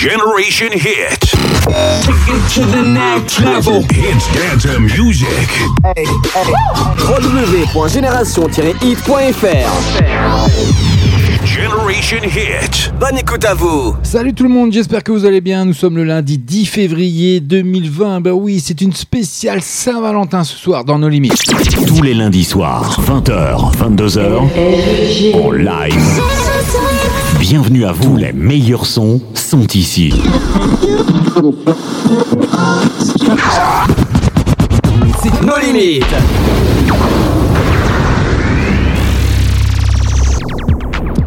Generation Hit. Take it to the next level. Hits dance music. Hey, www.génération-hit.fr Generation Hit. Bonne écoute à vous. Salut tout le monde, j'espère que vous allez bien. Nous sommes le lundi 10 février 2020. Bah oui, c'est une spéciale Saint-Valentin ce soir dans nos limites. Tous les lundis soirs, 20h, 22h, en live. Bienvenue à vous, les meilleurs sons sont ici. Nos limites.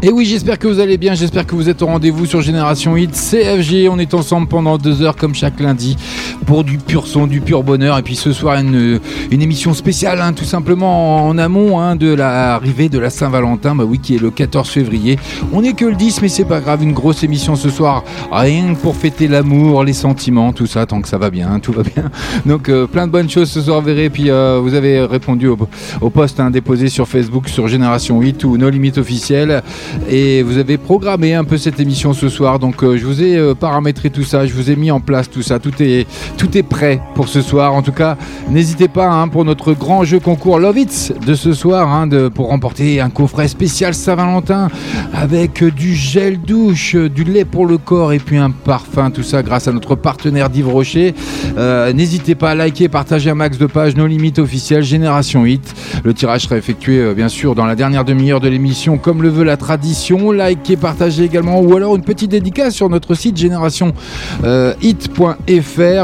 Et oui, j'espère que vous allez bien, j'espère que vous êtes au rendez-vous sur Génération Hit CFG. On est ensemble pendant deux heures comme chaque lundi pour du pur son, du pur bonheur. Et puis ce soir, une, une émission spéciale, hein, tout simplement en amont hein, de l'arrivée de la Saint-Valentin, bah oui, qui est le 14 février. On n'est que le 10, mais c'est pas grave, une grosse émission ce soir, rien que pour fêter l'amour, les sentiments, tout ça, tant que ça va bien, hein, tout va bien. Donc euh, plein de bonnes choses ce soir, verrez. Puis euh, vous avez répondu au, au post hein, déposé sur Facebook sur Génération 8 ou nos limites officielles et vous avez programmé un peu cette émission ce soir. Donc euh, je vous ai euh, paramétré tout ça, je vous ai mis en place tout ça, tout est, tout est prêt pour ce soir. En tout cas, n'hésitez pas hein, pour notre grand jeu concours Love It de ce soir hein, pour remporter un coffret spécial Saint-Valentin avec du gel douche, du lait pour le corps et puis un parfum. Tout ça grâce à notre partenaire Div Rocher. Euh, n'hésitez pas à liker, partager un max de pages, nos limites officielles, Génération Hit. Le tirage sera effectué bien sûr dans la dernière demi-heure de l'émission comme le veut la tradition tradition. Likez, partagez également ou alors une petite dédicace sur notre site génération euh,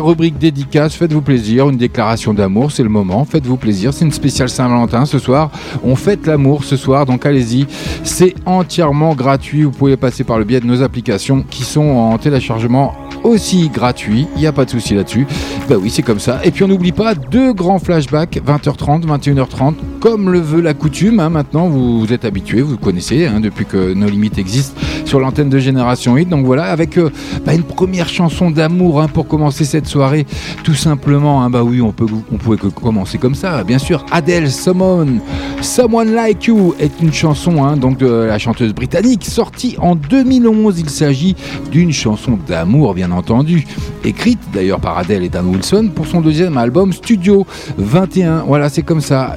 rubrique dédicace. Faites-vous plaisir, une déclaration d'amour, c'est le moment. Faites-vous plaisir, c'est une spéciale Saint-Valentin ce soir. On fête l'amour ce soir, donc allez-y. C'est entièrement gratuit. Vous pouvez passer par le biais de nos applications qui sont en téléchargement aussi gratuit. Il n'y a pas de souci là-dessus. Bah oui, c'est comme ça. Et puis on n'oublie pas deux grands flashbacks, 20h30, 21h30, comme le veut la coutume. Hein. Maintenant, vous, êtes habitués, vous connaissez hein, depuis que nos limites existent sur l'antenne de Génération 8. Donc voilà, avec euh, bah, une première chanson d'amour hein, pour commencer cette soirée. Tout simplement, hein, bah oui, on, pouvait commencer comme ça. Bien sûr, Adele, Someone, Someone Like You est une chanson hein, donc de la chanteuse britannique sortie en 2011. Il s'agit d'une chanson d'amour, bien entendu, écrite d'ailleurs par Adele et Dan Wilson pour son deuxième album Studio 21. Voilà, c'est comme ça.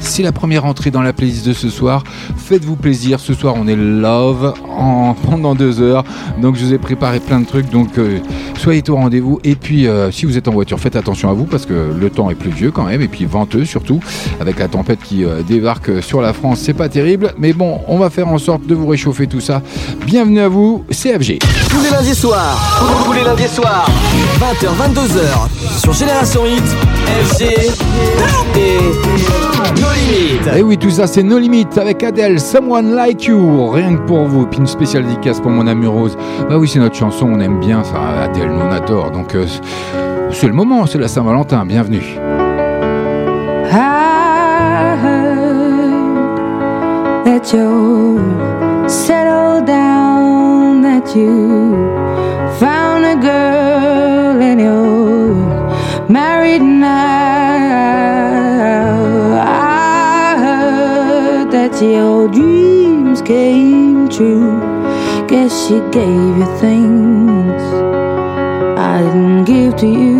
C'est la première entrée dans la playlist de ce soir. Faites-vous plaisir. Ce soir, on est love en, pendant deux heures. Donc, je vous ai préparé plein de trucs. Donc, euh, soyez au rendez-vous. Et puis, euh, si vous êtes en voiture, faites attention à vous parce que le temps est pluvieux quand même. Et puis, venteux surtout. Avec la tempête qui euh, débarque sur la France, c'est pas terrible. Mais bon, on va faire en sorte de vous réchauffer tout ça. Bienvenue à vous, CFG. Tous les lundis soirs, tous les lundis soirs, 20h, 22h, sur Génération Hit, FG et eh oui, tout ça, c'est No Limit avec Adele, Someone Like You, rien que pour vous. Puis une spéciale dédicace pour mon ami Rose. Bah oui, c'est notre chanson, on aime bien ça, Adele, nous on adore. Donc euh, c'est le moment, c'est la Saint-Valentin, bienvenue. I that you settle down, that you found a girl and you're married your dreams came true. Guess she gave you things I didn't give to you.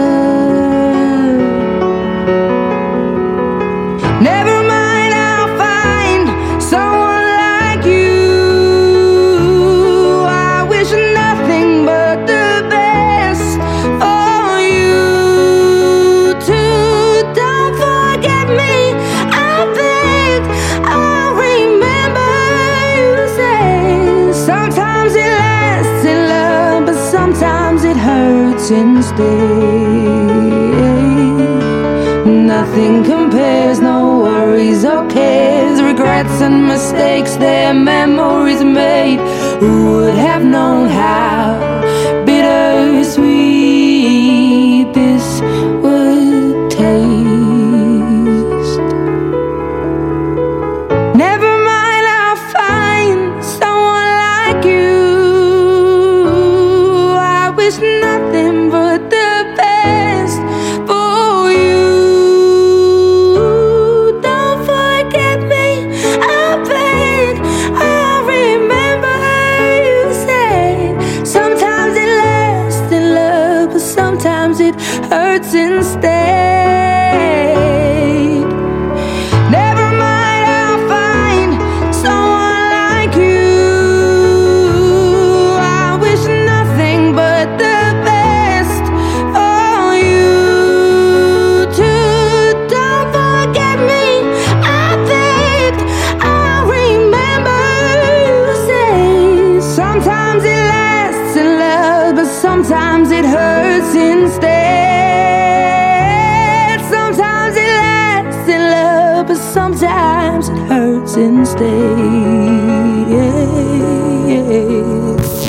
Mistakes, their memories made. Who would have known how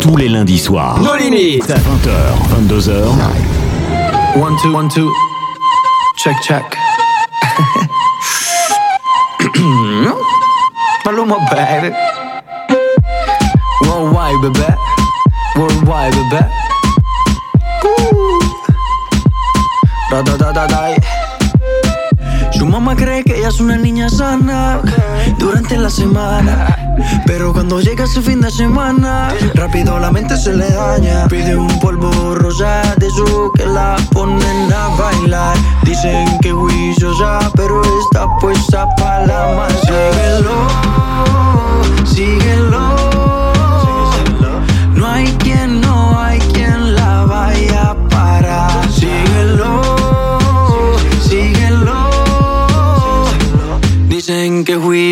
Tous les lundis soirs. Nos limites. 20h, 22h. One, two, one, two. Check, check. Maluma, baby. Worldwide, baby. Worldwide, baby. Ooh. Da, da, da, da, da. Su mamá cree que ella es una niña sana durante la semana. Pero cuando llega ese fin de semana, rápido la mente se le daña. Pide un polvo rosa de su que la ponen a bailar. Dicen que ya, pero está puesta para la más. Síguelo, síguelo.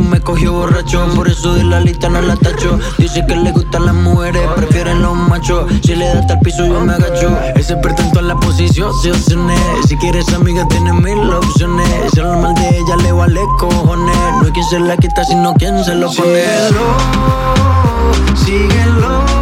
Me cogió borracho, por eso de la lista no la tacho. Dice que le gustan las mujeres, prefieren los machos. Si le da hasta el piso, yo me agacho. Ese pretento a la posición, se opciones. Si quieres amiga, tienes mil opciones. Si lo mal de ella le vale cojones. No hay quien se la quita, sino quien se lo pone. Síguelo, síguelo.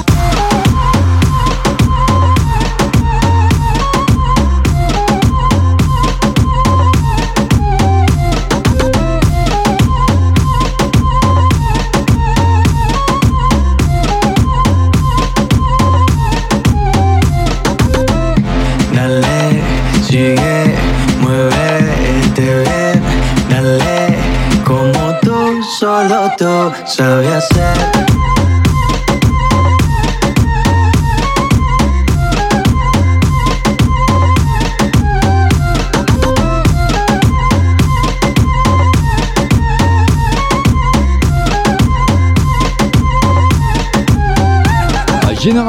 Solo tú sabes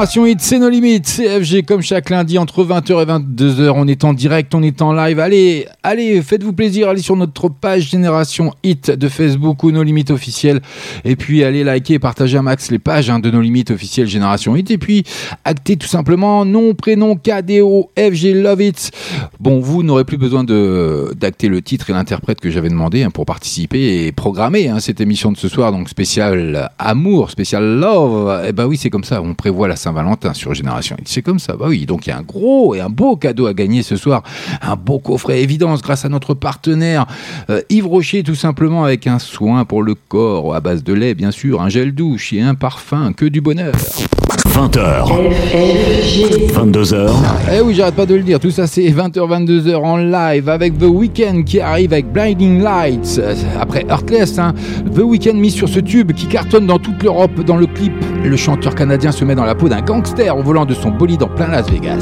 Génération Hit, c'est nos limites, CFG comme chaque lundi entre 20h et 22h, on est en direct, on est en live. Allez, allez, faites-vous plaisir, allez sur notre page Génération Hit de Facebook ou nos limites officielles. Et puis allez liker et partager un max les pages hein, de nos limites officielles Génération Hit. Et puis actez tout simplement nom, prénom, KDO, FG Love It. Bon, vous n'aurez plus besoin d'acter le titre et l'interprète que j'avais demandé hein, pour participer et programmer hein, cette émission de ce soir. Donc spécial amour, spécial love. Eh ben oui, c'est comme ça, on prévoit la Saint-Valentin sur Génération C'est comme ça, bah oui. Donc il y a un gros et un beau cadeau à gagner ce soir. Un beau coffret évidence grâce à notre partenaire euh, Yves Rocher, tout simplement avec un soin pour le corps à base de lait, bien sûr, un gel douche et un parfum, que du bonheur. 20h. 22h. Eh oui, j'arrête pas de le dire. Tout ça, c'est 20h, 22h en live avec The Weeknd qui arrive avec Blinding Lights. Après Heartless, hein, The Weeknd mis sur ce tube qui cartonne dans toute l'Europe. Dans le clip, le chanteur canadien se met dans la peau d'un gangster au volant de son bolide en plein Las Vegas.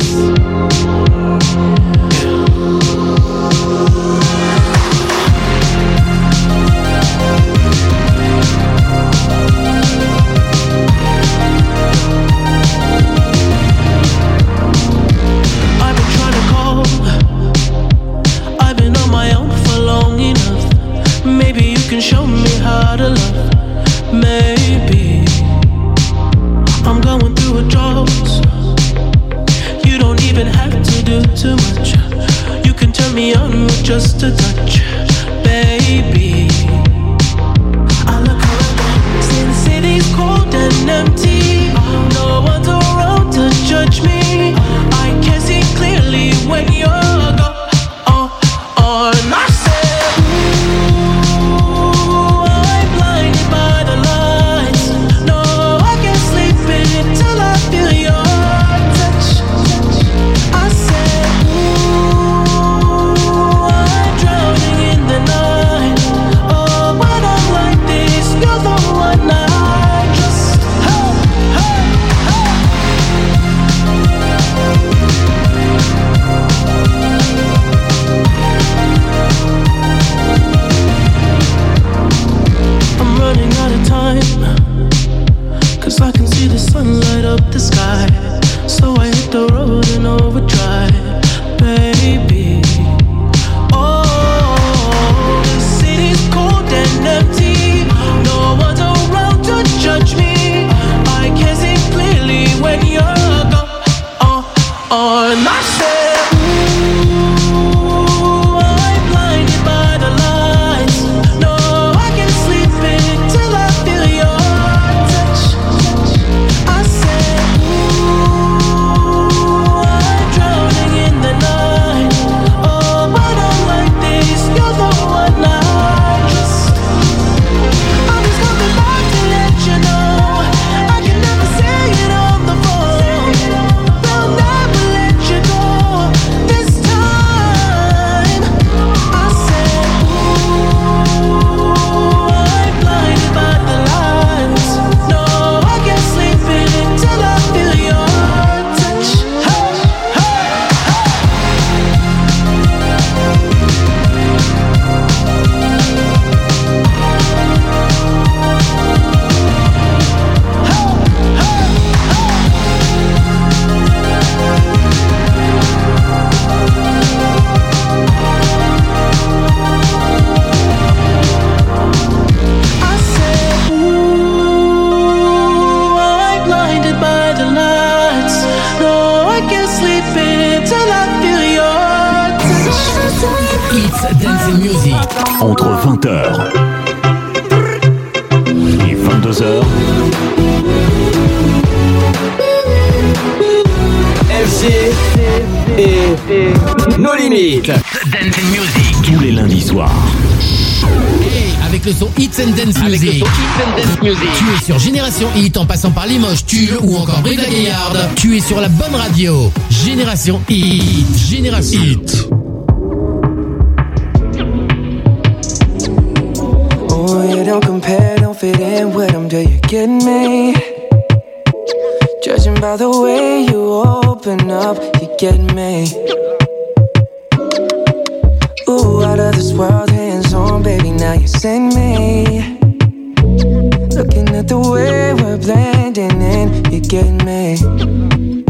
Tulle ou encore Brive-la-Gaillarde, tu es sur la bonne radio. Génération Hit. Génération Hit. Oh, you don't compare, don't fit in with them, do you get me? Judging by the way you open up, you get me. Ooh, out of this world, hands on, baby, now you send me. at the way we're blending in, you get me.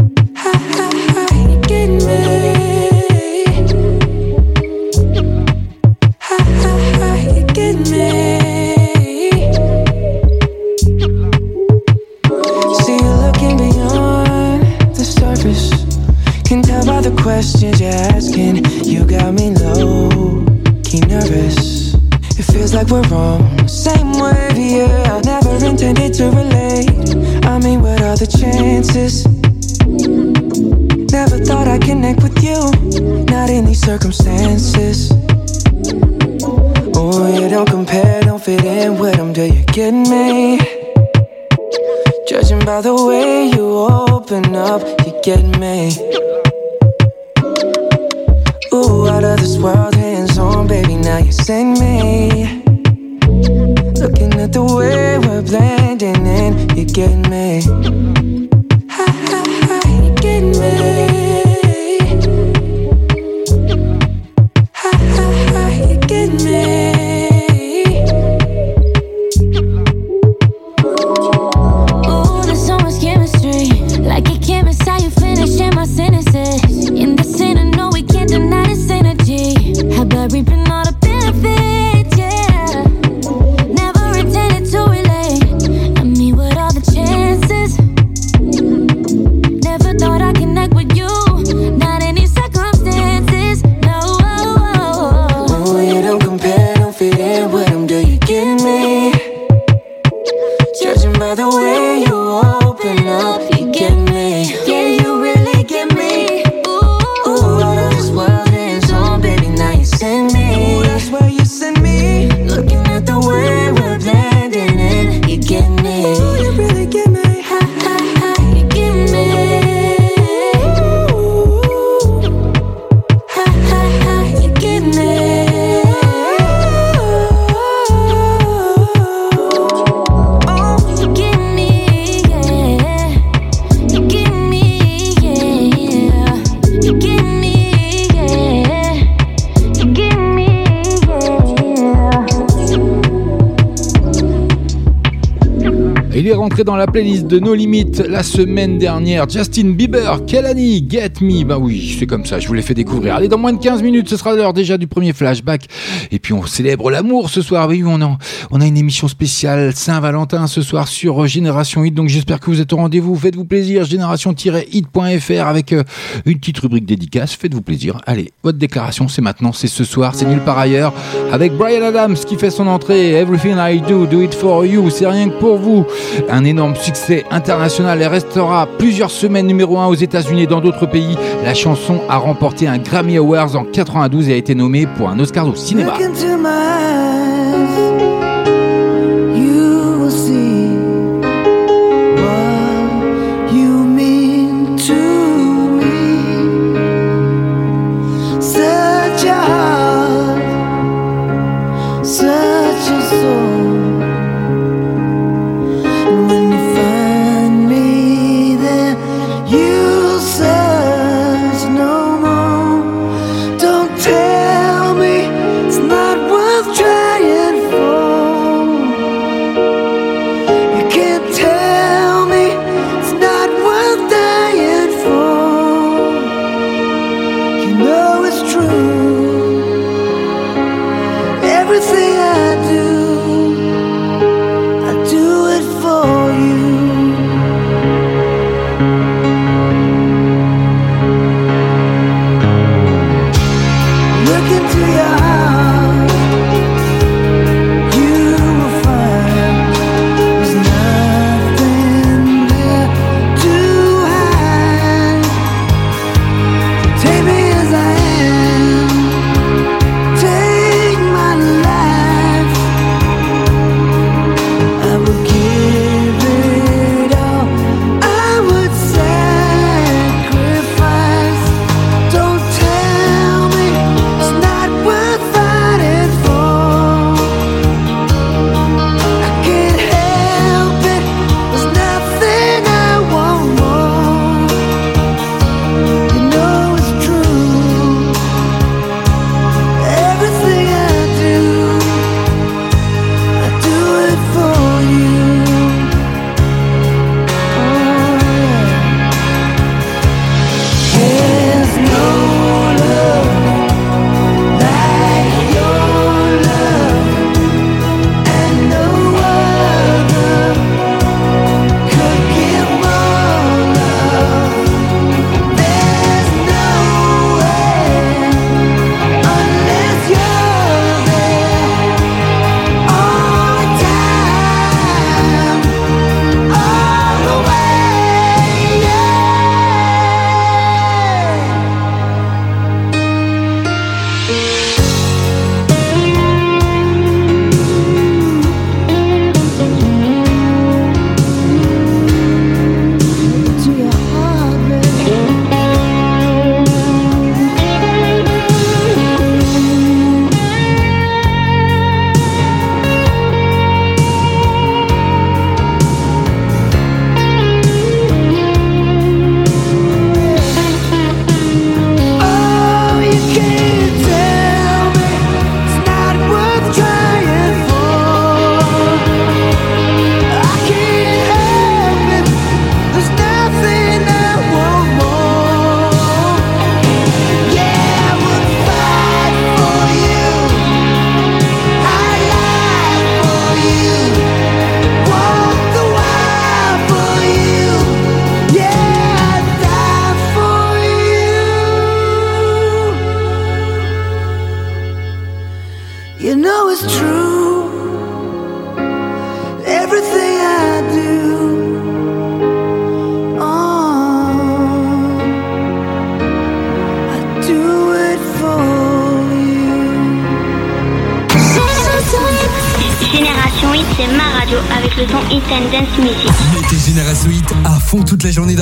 playlist de No Limites la semaine dernière. Justin Bieber, Kelani, Get Me. Bah oui, c'est comme ça, je vous l'ai fait découvrir. Allez, dans moins de 15 minutes, ce sera l'heure déjà du premier flashback. Et puis on célèbre l'amour ce soir. Oui, on a, on a une émission spéciale Saint-Valentin ce soir sur euh, Génération Hit. Donc j'espère que vous êtes au rendez-vous. Faites-vous plaisir. Génération-hit.fr avec euh, une petite rubrique dédicace. Faites-vous plaisir. Allez, votre déclaration, c'est maintenant, c'est ce soir, c'est nulle part ailleurs. Avec Brian Adams qui fait son entrée. Everything I do, do it for you. C'est rien que pour vous. Un énorme succès international et restera plusieurs semaines numéro 1 aux États-Unis et dans d'autres pays. La chanson a remporté un Grammy Awards en 92 et a été nommée pour un Oscar au cinéma. into my eyes.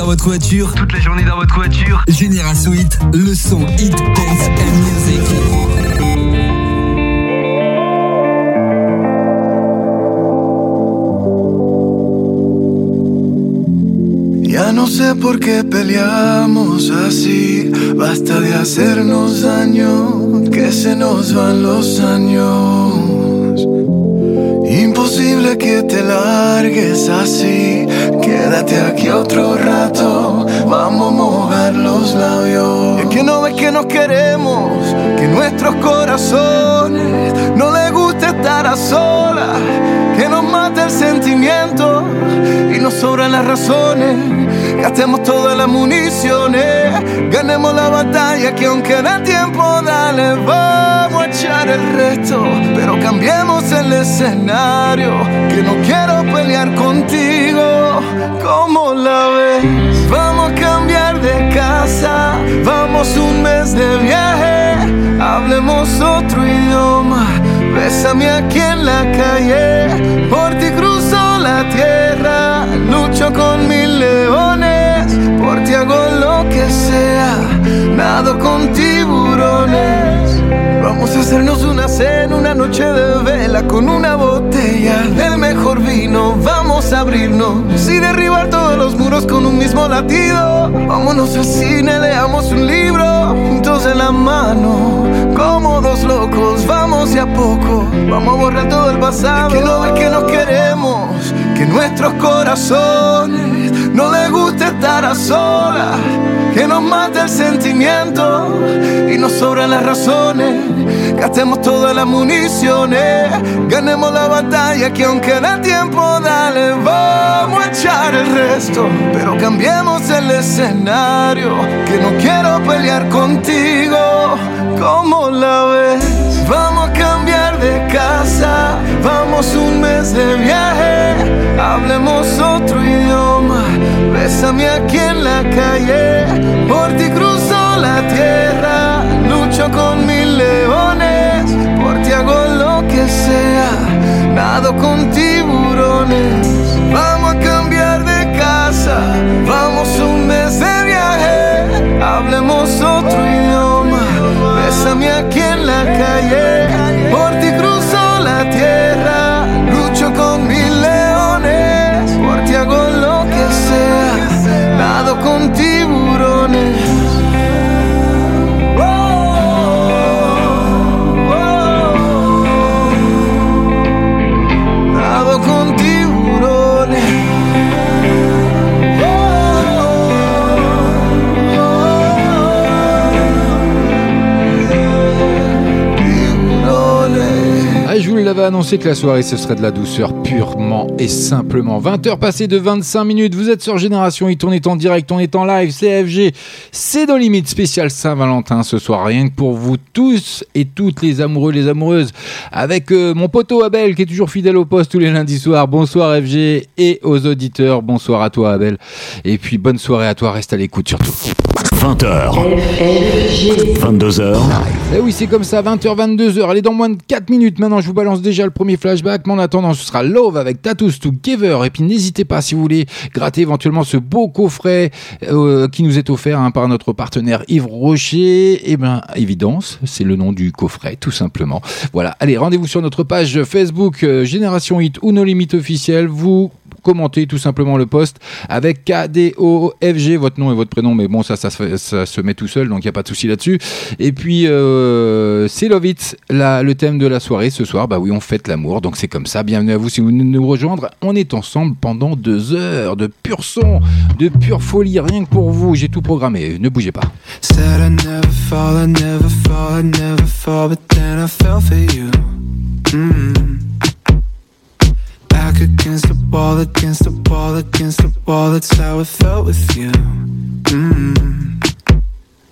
Dans votre voiture. Toute la journée dans votre voiture. Génération Hit, le son Hit, Dance and Music. Ya no sé por qué peleamos así. Basta de hacernos daño, que se nos van los años. Imposible que te largues así. Quédate aquí otro rato. Vamos a mojar los labios. Es que no ves que nos queremos, que nuestros corazones no les gusta estar a solas, que nos mata el sentimiento y nos sobran las razones. Gastemos todas las municiones, ganemos la batalla que aunque da tiempo, dale, vamos a echar el resto, pero cambiemos el escenario, que no quiero pelear contigo, como la ves? Vamos a cambiar de casa, vamos un mes de viaje, hablemos otro idioma, bésame aquí en la calle, por ti cruzo la tierra, lucho con mil leones, por ti hago lo que sea, nado con tiburones. Vamos a hacernos una cena, una noche de vela con una botella del mejor vino. Vamos a abrirnos y derribar todos los muros con un mismo latido. Vámonos al cine, leamos un libro juntos en la mano, como dos locos. Vamos de a poco, vamos a borrar todo el pasado. que no ves que nos queremos, que nuestros corazones no les gusta estar a solas, que nos mata el sentimiento y nos sobran las razones. Gastemos todas las municiones, ganemos la batalla que aunque da tiempo, dale, vamos a echar el resto, pero cambiemos el escenario, que no quiero pelear contigo, como la ves? Vamos a cambiar de casa, vamos un mes de viaje, hablemos otro idioma, bésame aquí en la calle, por ti cruzo la tierra, lucho con nado con tiburones, vamos a cambiar de casa, vamos un mes de viaje, hablemos otro idioma, bésame aquí en la calle, por ti cruzo la tierra, annoncé que la soirée ce serait de la douceur purement et simplement. 20h passées de 25 minutes, vous êtes sur Génération Hit, on est en direct, on est en live, CFG, c'est dans limite spécial Saint-Valentin ce soir, rien que pour vous tous et toutes les amoureux, les amoureuses, avec euh, mon poteau Abel qui est toujours fidèle au poste tous les lundis soirs. Bonsoir FG et aux auditeurs, bonsoir à toi Abel. Et puis bonne soirée à toi, reste à l'écoute surtout. 20h, 22h, Eh oui, c'est comme ça, 20h, 22h. Allez, dans moins de 4 minutes maintenant, je vous balance déjà le premier flashback. Mais en attendant, ce sera Love avec Tattoos Together. Et puis n'hésitez pas, si vous voulez, gratter éventuellement ce beau coffret euh, qui nous est offert hein, par notre partenaire Yves Rocher. Eh bien, évidence, c'est le nom du coffret, tout simplement. Voilà, allez, rendez-vous sur notre page Facebook euh, Génération Hit ou nos limites officielles. Vous commentez tout simplement le post avec KDOFG, votre nom et votre prénom, mais bon, ça, se met tout seul, donc il n'y a pas de souci là-dessus. Et puis, euh, c'est Love It, la- le thème de la soirée ce soir. Bah oui, on fête l'amour, donc c'est comme ça. Bienvenue à vous si vous venez nous rejoindre. On est ensemble pendant deux heures de pur son, de pure folie, rien que pour vous. J'ai tout programmé, ne bougez pas. against the wall, against the wall, against the wall. That's how it felt with you. Mm.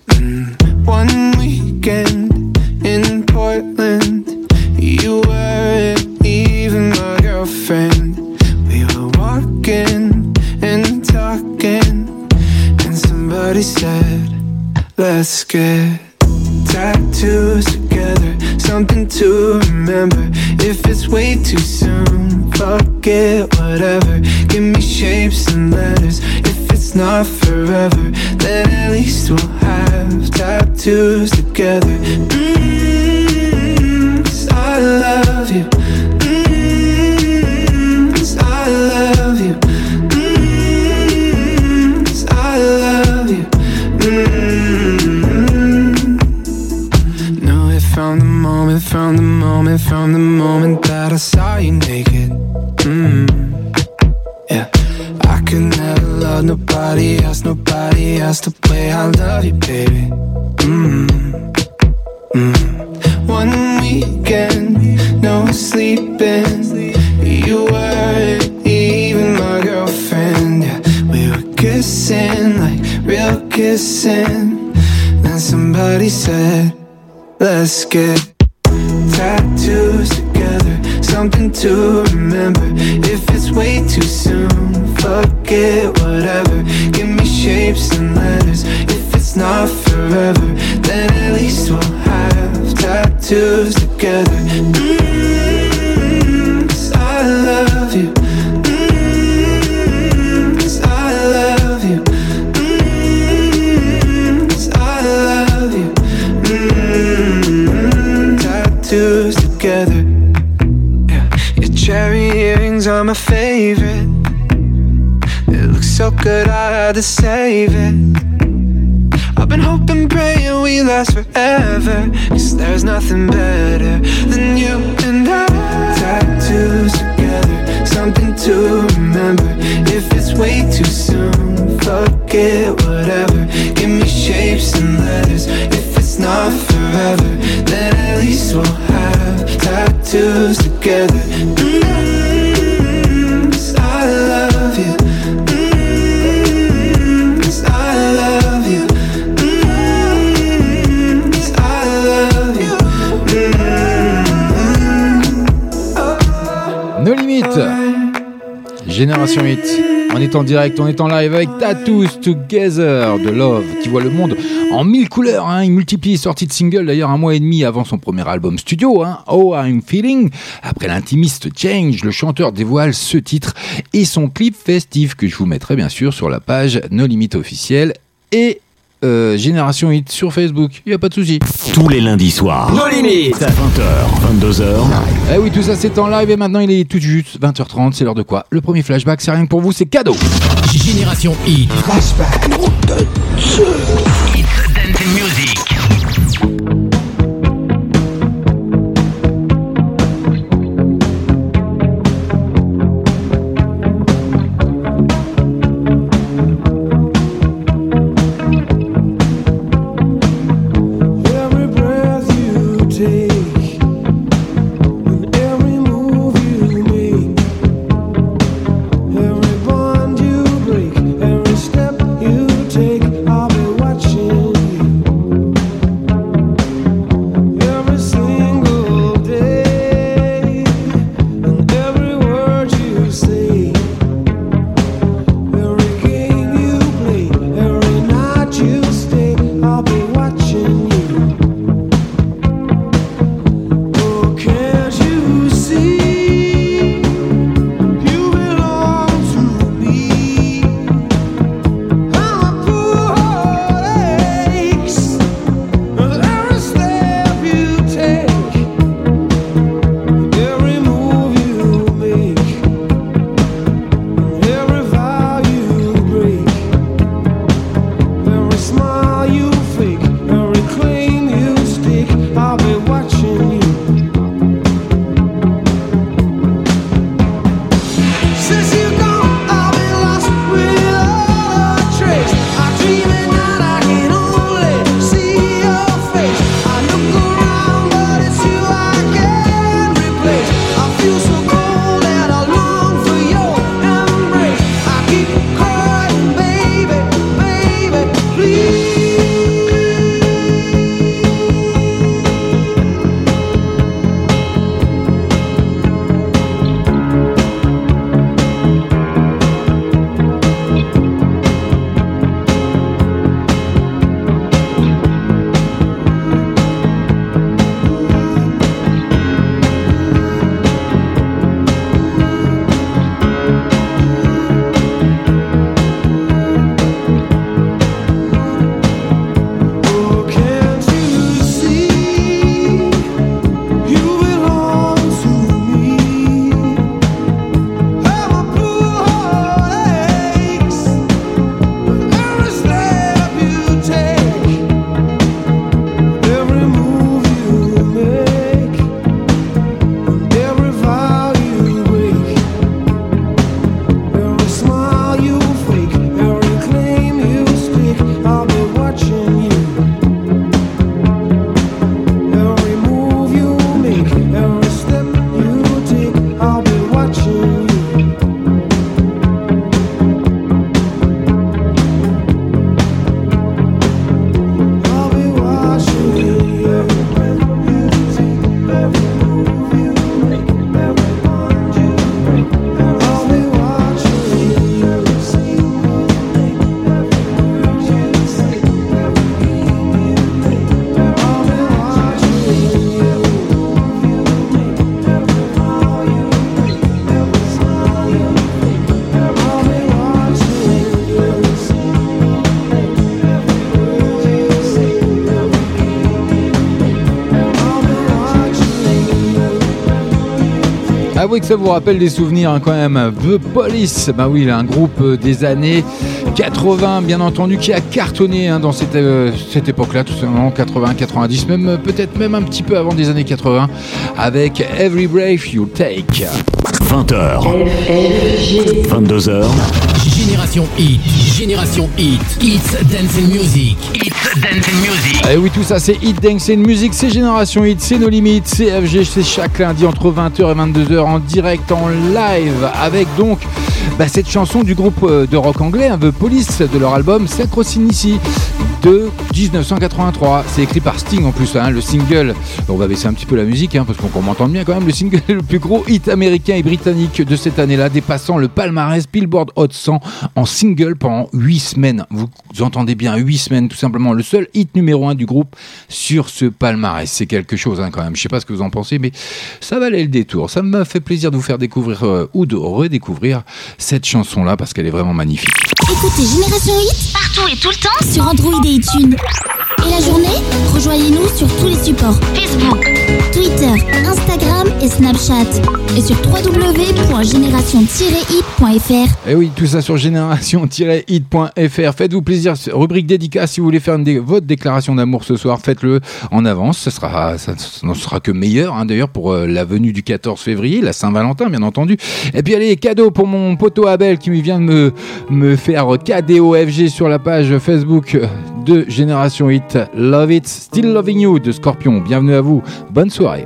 Mm. One weekend in Portland, you weren't even my girlfriend. We were walking and talking, and somebody said, Let's get tattoos together, something to remember. If it's way too soon, fuck it, whatever. Give me shapes and letters. If it's not forever, then at least we'll have tattoos together. Mm, 'cause I love you. From the moment, from the moment that I saw you naked. Mm. Yeah, I could never love nobody else, nobody else to play. I love you, baby. Mm. Mm. One weekend, no sleeping. You weren't even my girlfriend. Yeah, we were kissing like real kissing. Then somebody said, Let's get tattoos together, something to remember. If it's way too soon, fuck it, whatever. Give me shapes and letters. If it's not forever, then at least we'll have tattoos together. Mm, my favorite. It looks so good, I had to save it. I've been hoping, praying we last forever. Cause there's nothing better than you and I. Tattoos together, something to remember. If it's way too soon, fuck it, whatever. Give me shapes and letters. If it's not forever, then at least we'll have tattoos together. Génération 8 On est en direct, on est en live avec Tattoos Together de Love qui voit le monde en mille couleurs. Hein. Il multiplie les sorties de singles d'ailleurs un mois et demi avant son premier album studio, hein. Oh I'm Feeling. Après l'intimiste Change, le chanteur dévoile ce titre et son clip festif que je vous mettrai bien sûr sur la page No Limit officielle et euh, Génération 8 sur Facebook. Il n'y a pas de souci. Tous les lundis soirs. Nos limites. 20h, 22h. Eh oui, tout ça c'est en live et maintenant il est tout juste 20h30. C'est l'heure de quoi Le premier flashback, c'est rien que pour vous, c'est cadeau. Génération Hit. Every Avouez que ça vous rappelle des souvenirs hein, quand même. The Police, bah oui, un groupe euh, des années 80, bien entendu, qui a cartonné hein, dans cette, euh, cette époque-là, tout simplement 80, 90, même euh, peut-être même un petit peu avant des années 80, avec Every Breath You Take. 20h, 22h, Génération Hit, Génération Hit, It's Dancing Music, It's Dancing Music. Et oui, tout ça, c'est Hit une musique, c'est Génération Hit, c'est nos limites, c'est FG, c'est chaque lundi entre 20h et 22h en direct, en live, avec donc bah, cette chanson du groupe euh, de rock anglais, hein, The Police, de leur album Synchronicity de 1983. C'est écrit par Sting en plus, hein, le single. On va baisser un petit peu la musique hein, parce qu'on m'entende bien quand même. Le single est le plus gros hit américain et britannique de cette année-là, dépassant le palmarès Billboard Hot 100 en single pendant 8 semaines. Vous entendez bien, 8 semaines tout simplement. Le seul hit numéro 1 du groupe sur ce palmarès. C'est quelque chose hein, quand même. Je sais pas ce que vous en pensez, mais ça valait le détour. Ça m'a fait plaisir de vous faire découvrir euh, ou de redécouvrir cette chanson-là parce qu'elle est vraiment magnifique. Écoutez Génération Hit partout et tout le temps sur Android et iTunes. Et la journée, rejoignez-nous sur tous les supports Facebook, Twitter, Instagram et Snapchat. Et sur www.génération-hit.fr. Et oui, tout ça sur génération-hit.fr. Faites-vous plaisir. Rubrique dédicace. Si vous voulez faire une dé- votre déclaration d'amour ce soir, faites-le en avance. Ce sera, ça n'en sera que meilleur, hein, d'ailleurs, pour euh, la venue du 14 février, la Saint-Valentin, bien entendu. Et puis, allez, cadeau pour mon poteau Abel qui vient de me, me faire KDOFG sur la page Facebook de Génération Hit. Love It, Still Loving You de Scorpion. Bienvenue à vous. Bonne soirée.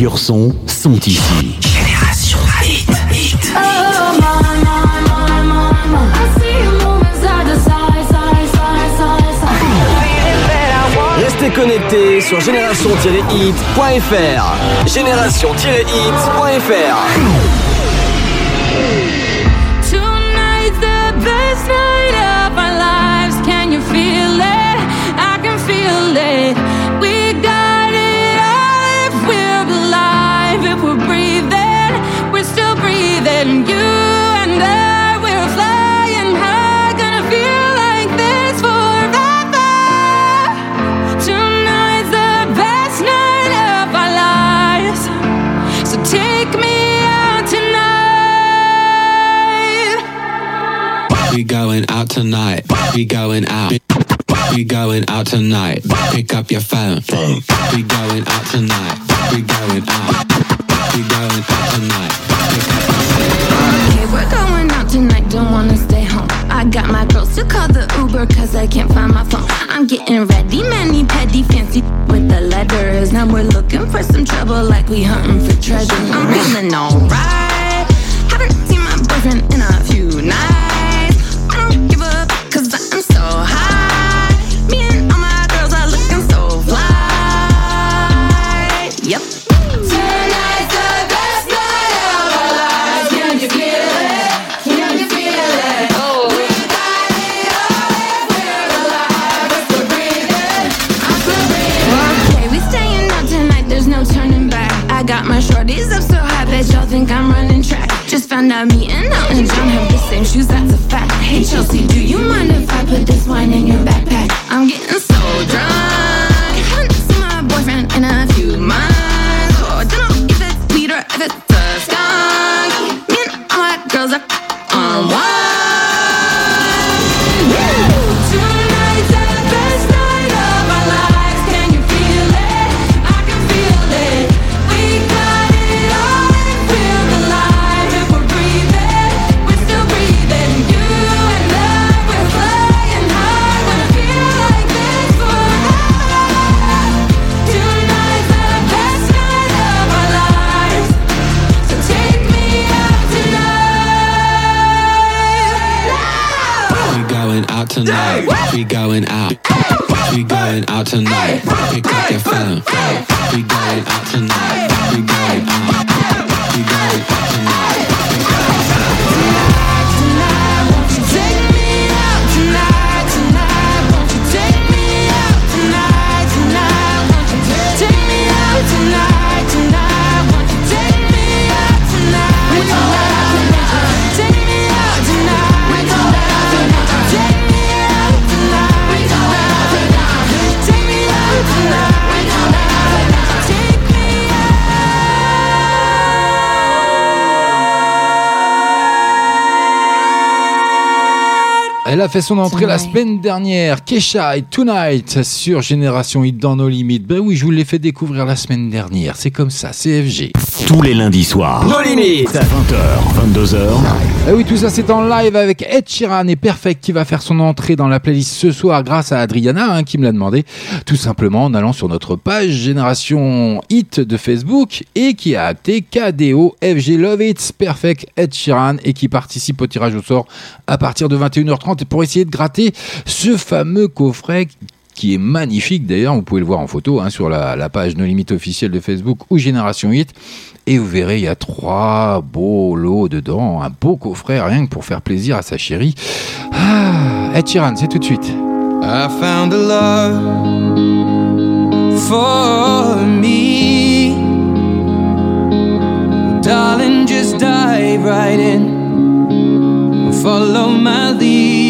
meilleurs sons sont ici. Génération Hit. Restez connectés sur génération-hit.fr. Génération-hit.fr. We going out. We going out tonight. Pick up your phone. We going out tonight. We going out. We going out tonight. Okay, we're going out tonight, don't wanna stay home. I got my girls to call the Uber cause I can't find my phone. I'm getting ready, many petty, fancy with the letters. Now we're looking for some trouble like we hunting for treasure. I'm Elle a fait son entrée la semaine dernière, Kesha et Tonight sur Génération Hit dans nos limites. Ben oui, je vous l'ai fait découvrir la semaine dernière. C'est comme ça, CFG. Tous les lundis soirs. No Limit. 20h, 22h. Eh oui, tout ça c'est en live avec Ed Sheeran et Perfect qui va faire son entrée dans la playlist ce soir grâce à Adriana hein, qui me l'a demandé. Tout simplement en allant sur notre page Génération Hit de Facebook et qui a acté KDO FG Love It's Perfect Ed Sheeran et qui participe au tirage au sort à partir de 21h30 pour essayer de gratter ce fameux coffret qui est magnifique d'ailleurs, vous pouvez le voir en photo hein, sur la, page No Limite officielle de Facebook ou Génération Hit. Et vous verrez, il y a trois beaux lots dedans, un beau coffret, rien que pour faire plaisir à sa chérie. Ah, Ed c'est tout de suite. I found a love for me. Darling, just dive right in. Follow my lead.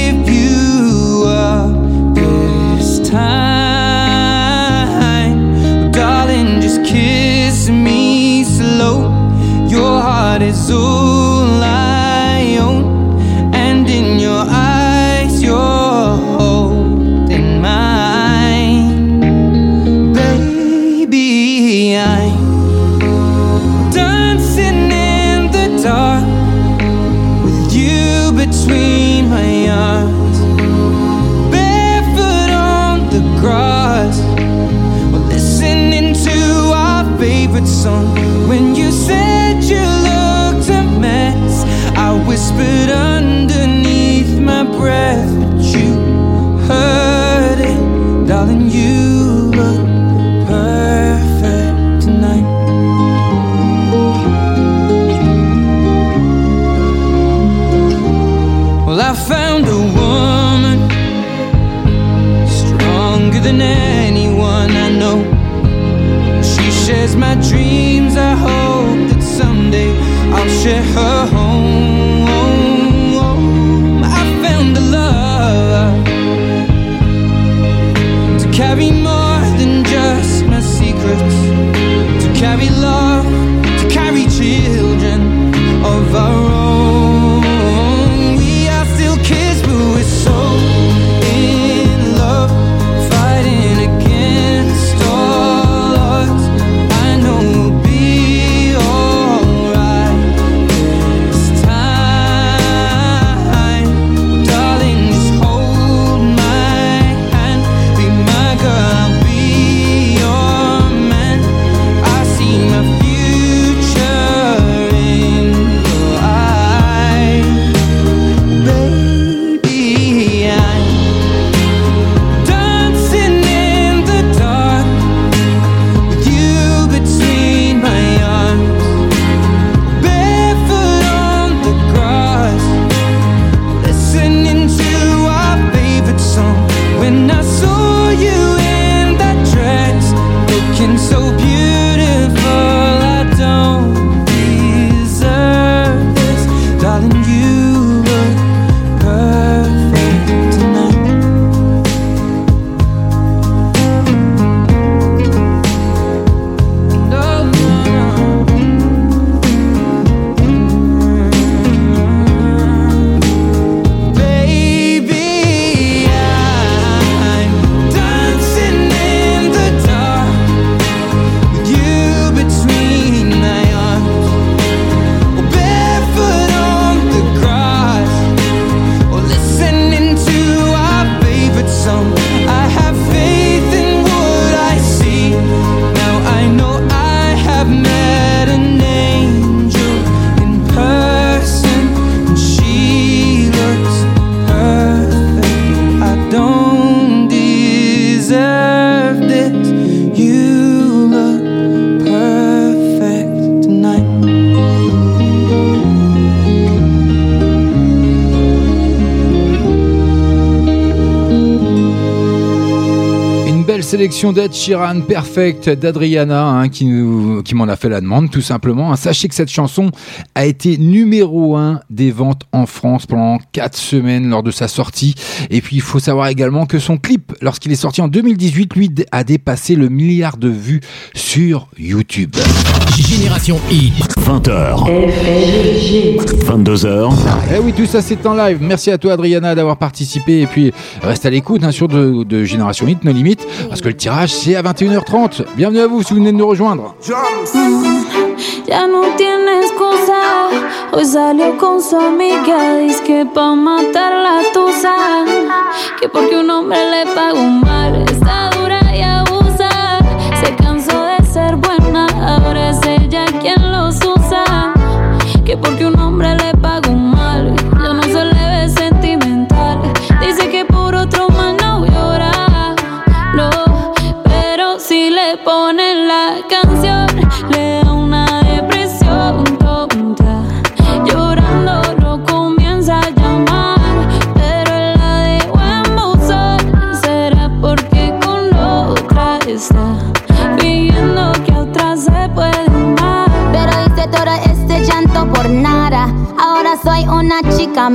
Your share her home. Sélection Perfect, d'Adriana, hein, qui, qui m'en a fait la demande, tout simplement. Sachez que cette chanson a été numéro 1 des ventes en France pendant 4 semaines lors de sa sortie. Et puis, il faut savoir également que son clip, lorsqu'il est sorti en 2018, lui, a dépassé le milliard de vues sur YouTube. Génération Hit. 20h. 22h. Eh oui, tout ça c'est en live. Merci à toi Adriana d'avoir participé et puis reste à l'écoute hein, sur de, de Génération Hit, No Limite, parce que le tirage c'est à 21h30. Bienvenue à vous si vous venez de nous rejoindre. Ya no tiene excusa. Hoy salió con su amiga. Dice que pa' matar la tusa. Que porque un hombre le pagó mal. Está dura y abusa. Se cansó de ser buena. Ahora es ella quien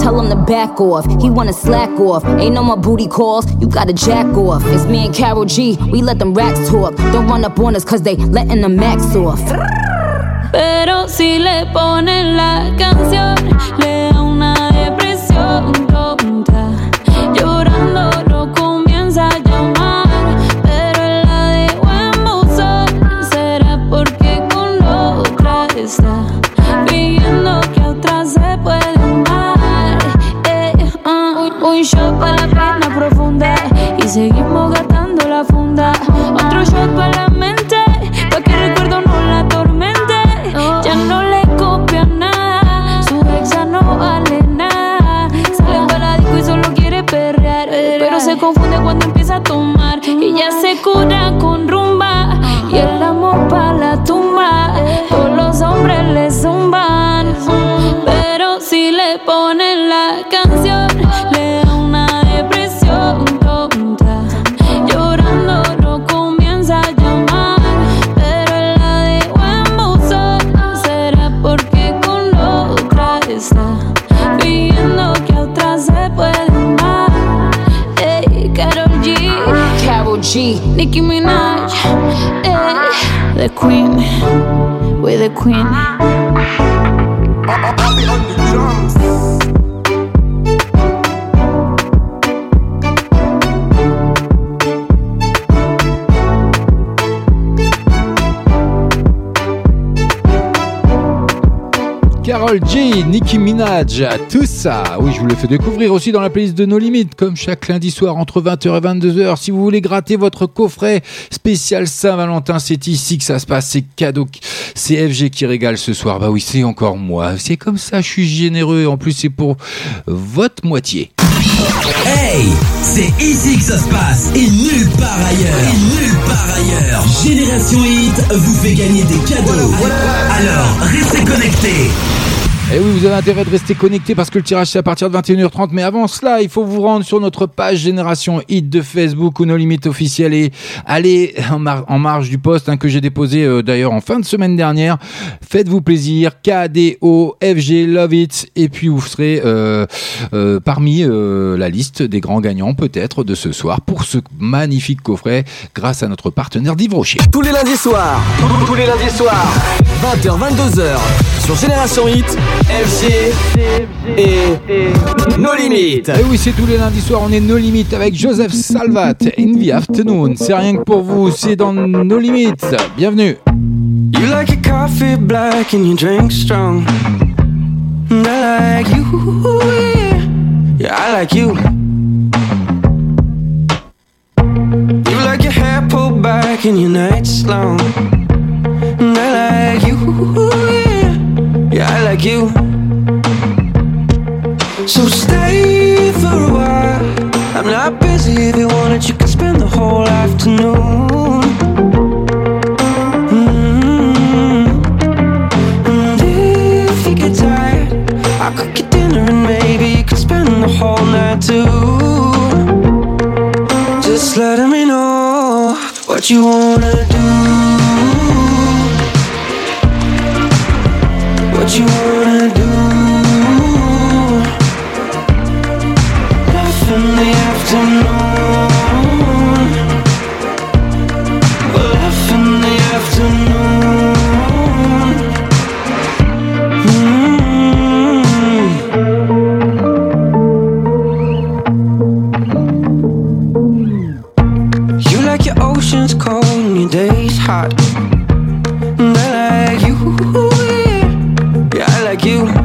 tell him to back off. He wanna slack off. Ain't no more booty calls. You gotta jack off. It's me and Carol G. We let them racks talk. Don't run up on us cause they letting the max off. Pero si le ponen la canción, le da una depresión tonta. Llorando lo comienza a llamar, pero la dejó en buzón. Será porque con otra está Nicki Minaj, ey, the Queen, we're the Queen. Nicki Minaj, tout ça. Oui, je vous le fais découvrir aussi dans la playlist de nos limites, comme chaque lundi soir entre 20h et 22h. Si vous voulez gratter votre coffret spécial Saint-Valentin, c'est ici que ça se passe. C'est cadeau. C'est FG qui régale ce soir. Bah oui, c'est encore moi. C'est comme ça, je suis généreux. En plus, c'est pour votre moitié. Hey, c'est ici que ça se passe et nulle part ailleurs. Et nulle part ailleurs. Génération Hit vous fait gagner des cadeaux. Alors, restez connectés. Et oui, vous avez intérêt de rester connecté parce que le tirage c'est à partir de 21h30. Mais avant cela, il faut vous rendre sur notre page Génération Hit de Facebook ou nos limites officielles et aller en, mar- en marge du poste hein, que j'ai déposé euh, d'ailleurs en fin de semaine dernière. Faites-vous plaisir, KDO, FG, Love It. Et puis vous serez euh, euh, parmi la liste des grands gagnants peut-être de ce soir pour ce magnifique coffret grâce à notre partenaire Div Rocher. Tous les lundis soirs, tous les lundis soirs, 20h, 22h, sur Génération Hit, FG et No Limites. Et oui, c'est tous les lundis soirs, on est No Limites avec Joseph Salvat, In the Afternoon. C'est rien que pour vous, c'est dans No Limites. Bienvenue. You like your coffee black and your drink strong. And I like you, yeah. Yeah, I like you. You like your hair pulled back and your nights long. And I like you, yeah. I like you. So stay for a while. I'm not busy if you want it, you can spend the whole afternoon. Mm. And if you get tired, I'll cook you dinner and maybe you could spend the whole night too. Just let me know what you wanna do. What you wanna like you. You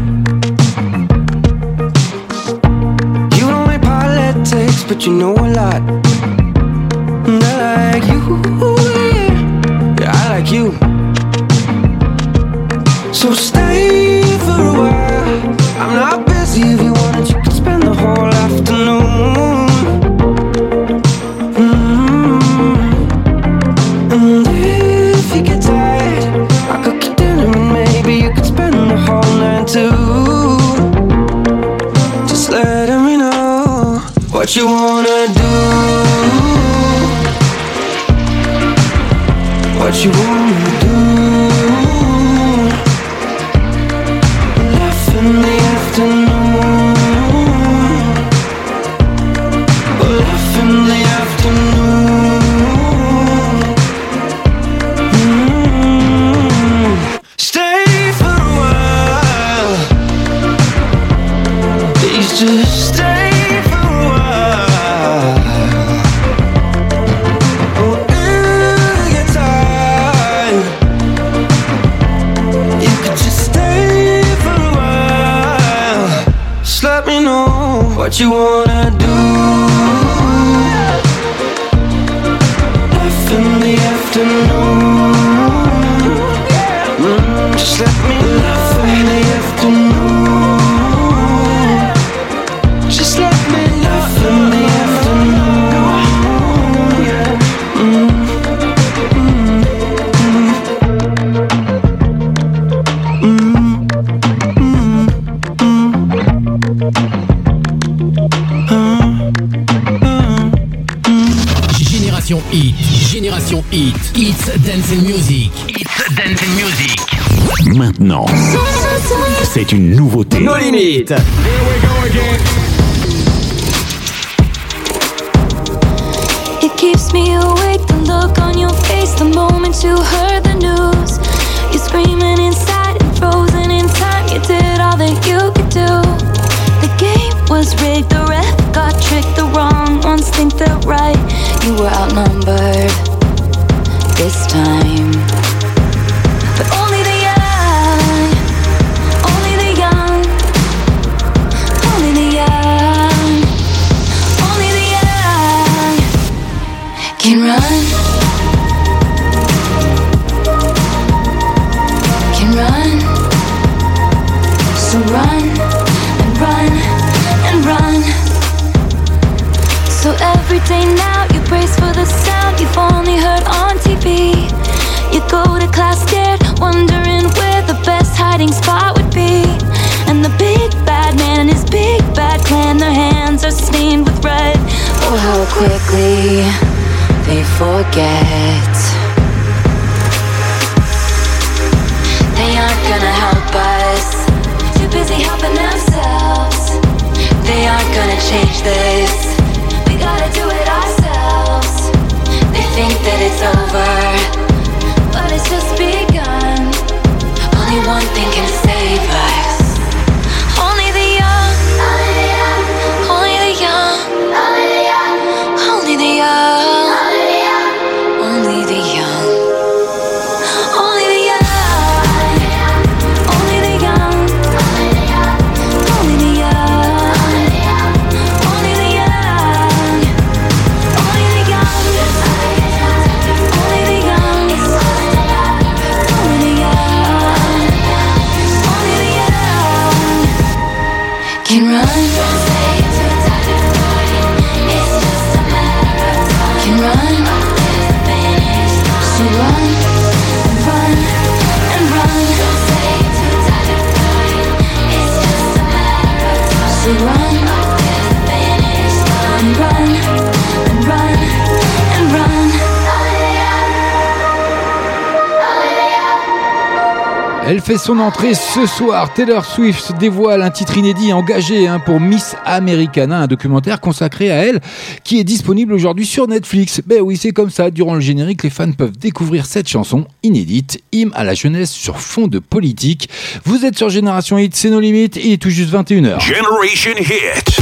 fait son entrée ce soir. Taylor Swift dévoile un titre inédit engagé hein, pour Miss Americana, un documentaire consacré à elle qui est disponible aujourd'hui sur Netflix. Ben oui, c'est comme ça. Durant le générique, les fans peuvent découvrir cette chanson inédite, hymne à la jeunesse sur fond de politique. Vous êtes sur Génération Hit, c'est nos limites. Il est tout juste 21h. Generation Hit.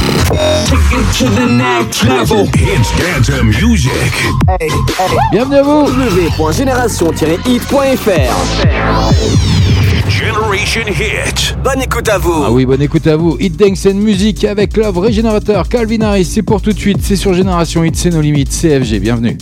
Bienvenue à vous. www.génération-hit.fr Generation Hit. Bonne écoute à vous. Ah oui, bonne écoute à vous. Hit Dance and Music avec Love Régénérateur. Calvin Harris, c'est pour tout de suite. C'est sur Génération Hit, c'est nos limites. CFG, bienvenue.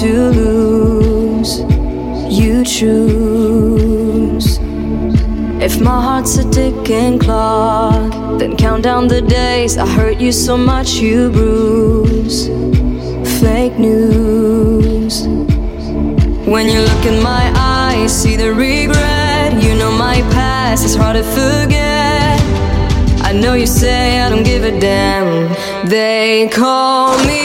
to lose, you choose. If my heart's a ticking clock, then count down the days. I hurt you so much, you bruise. Fake news. When you look in my eyes, see the regret. You know my past, is hard to forget. I know you say I don't give a damn. They call me.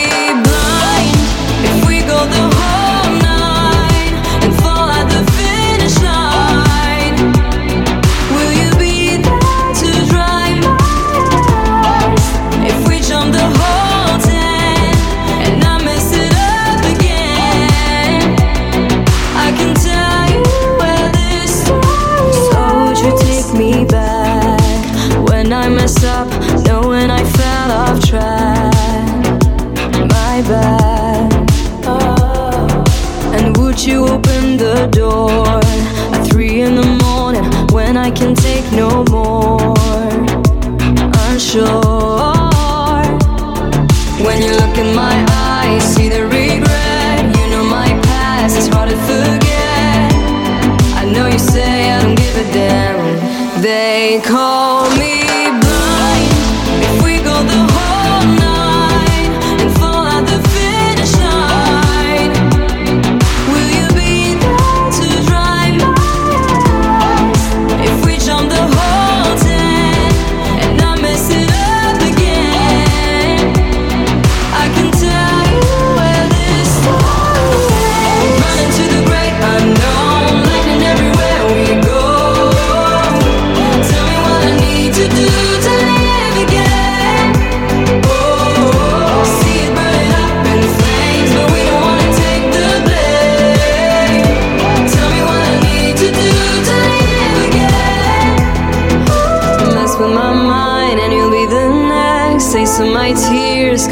shore. When you look in my eyes, see the regret. You know my past is hard to forget. I know you say I don't give a damn. They call me.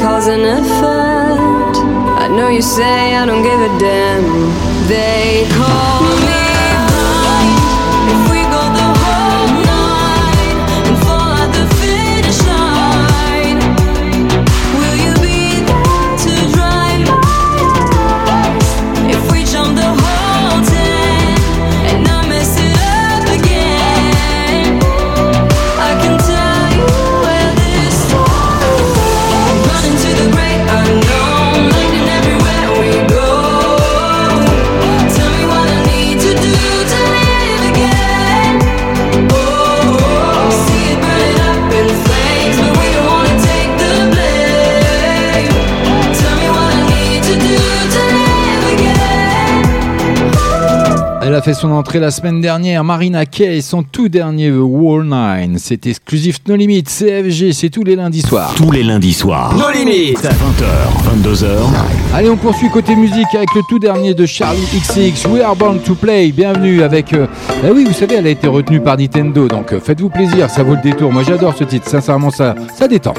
cause an effect. I know you say I don't give a damn. They call me. fait son entrée la semaine dernière, Marina Kay son tout dernier The Wall 9. C'est exclusif No limit CFG, c'est tous les lundis soirs. Tous les lundis soirs. No Limites À 20h, 22h. Allez, on poursuit côté musique avec le tout dernier de Charlie XX, We Are Born to Play. Bienvenue avec. Euh, eh oui, vous savez, elle a été retenue par Nintendo, donc euh, faites-vous plaisir, ça vaut le détour. Moi j'adore ce titre, sincèrement, ça, ça détend.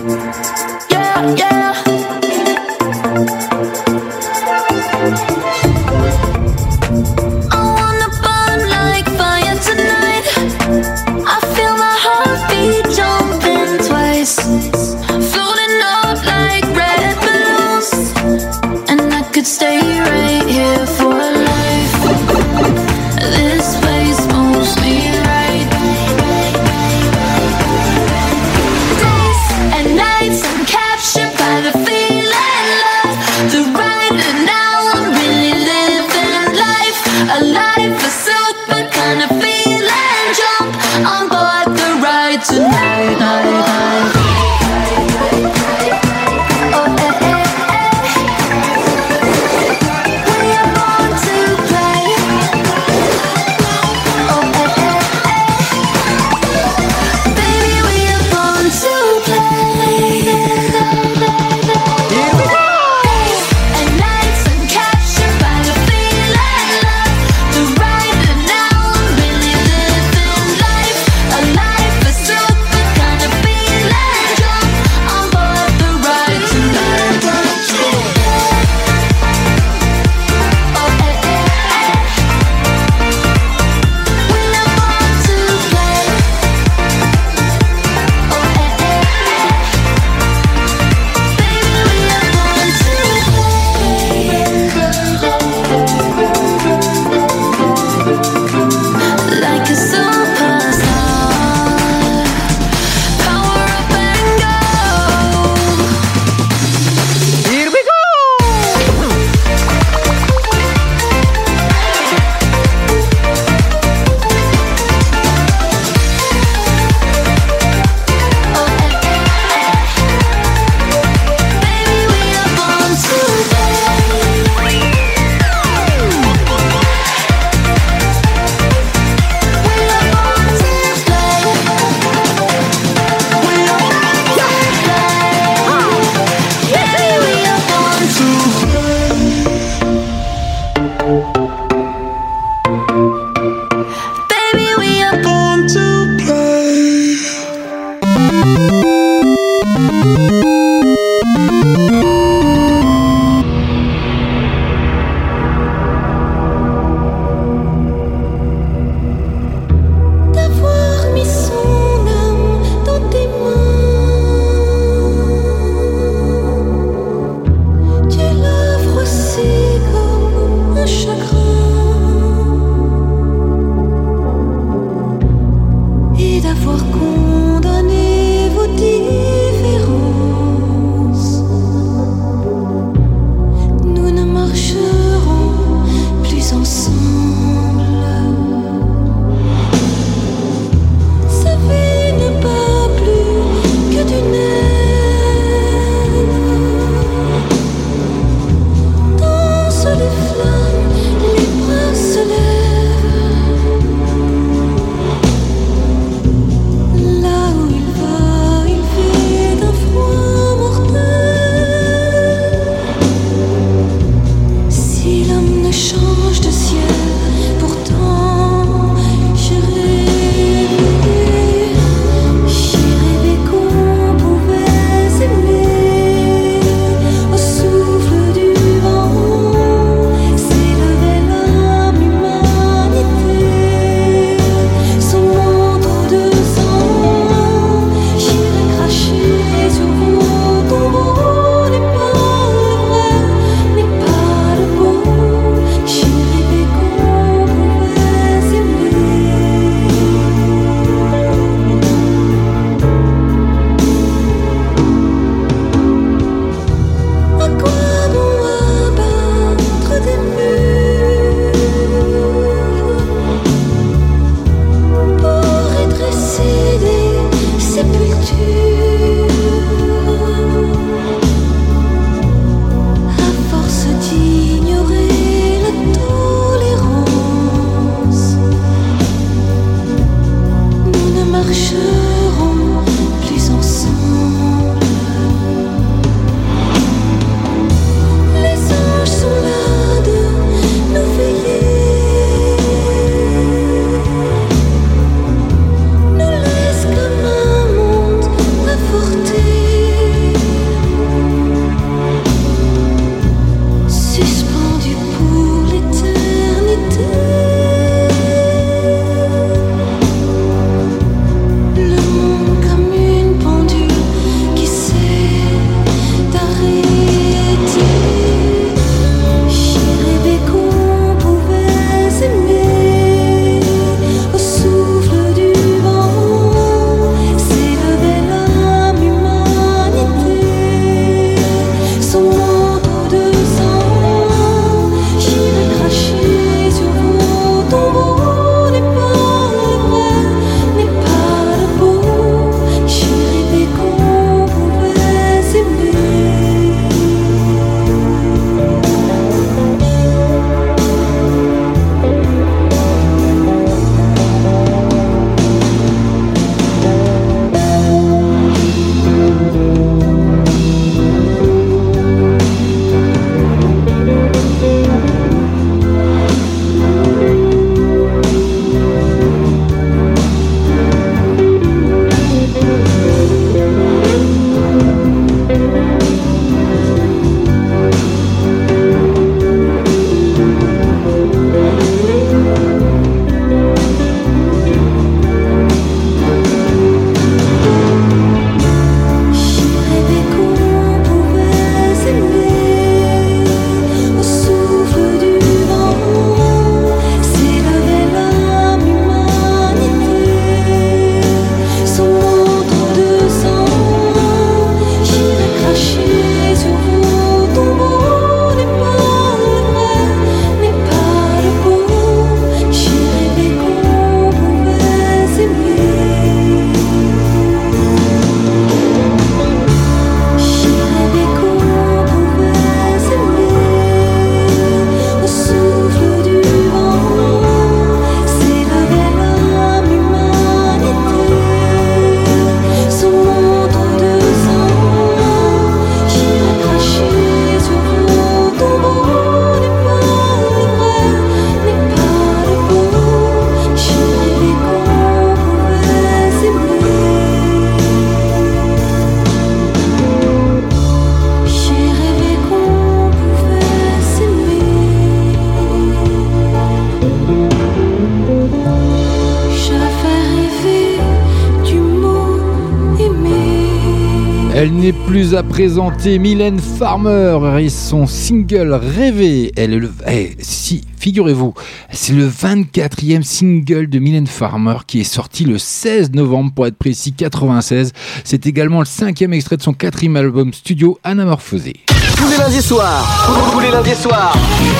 Présenter. Mylène Farmer et son single Rêver. Elle est le. eh, si, figurez-vous, c'est le 24e single de Mylène Farmer qui est sorti le 16 novembre, pour être précis, 96. C'est également le cinquième extrait de son quatrième album studio Anamorphosé. Tous les lundis soirs, tous les lundis soirs,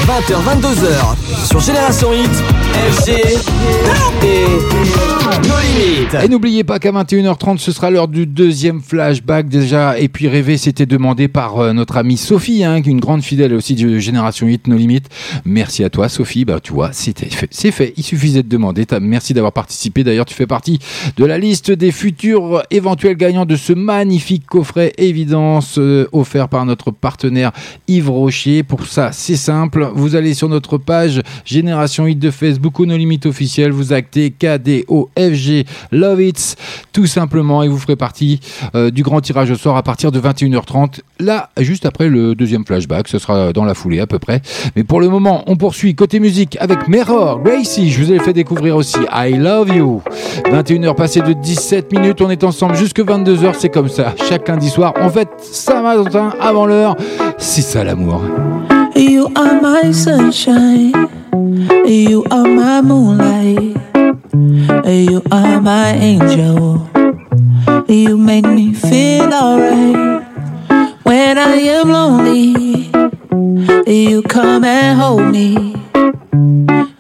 20h, 22h, sur Génération Hit, FG et Et n'oubliez pas qu'à 21h30, ce sera l'heure du deuxième flashback déjà. Et puis rêver, c'était demandé par euh, notre amie Sophie, hein, une grande fidèle aussi de Génération 8, nos limites. Merci à toi, Sophie. Bah, tu vois. C'est fait. Il suffisait de demander. Merci d'avoir participé. D'ailleurs, tu fais partie de la liste des futurs éventuels gagnants de ce magnifique coffret évidence euh, offert par notre partenaire Yves Rocher. Pour ça, c'est simple. Vous allez sur notre page Génération 8 de Facebook ou nos limites officielles. Vous actez KDOFG Love It tout simplement et vous ferez partie euh, du grand tirage au soir à partir de 21h30. Là, juste après le deuxième flashback, ce sera dans la foulée à peu près. Mais pour le moment, on poursuit côté musique avec Mirror, Gracie. Je vous ai fait découvrir aussi I Love You. 21h passées de 17 minutes, on est ensemble jusque 22h, c'est comme ça. Chaque lundi soir, on fête Saint-Valentin avant l'heure. C'est ça l'amour. You are my sunshine. You are my moonlight. You are my angel. You make me feel alright. When I am lonely, you come and hold me.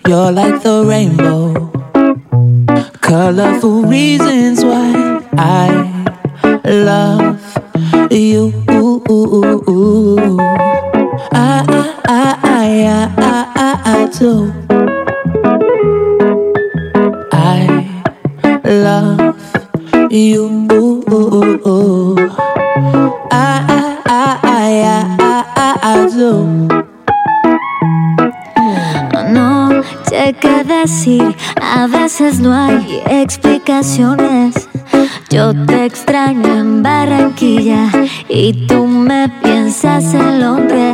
You're like the rainbow. Colorful reasons why I love you. I, I, I, I, I, I, I do. Love you. I, I, I, I. No sé qué decir, a veces no hay explicaciones. Yo te extraño en Barranquilla y tú me piensas en Londres.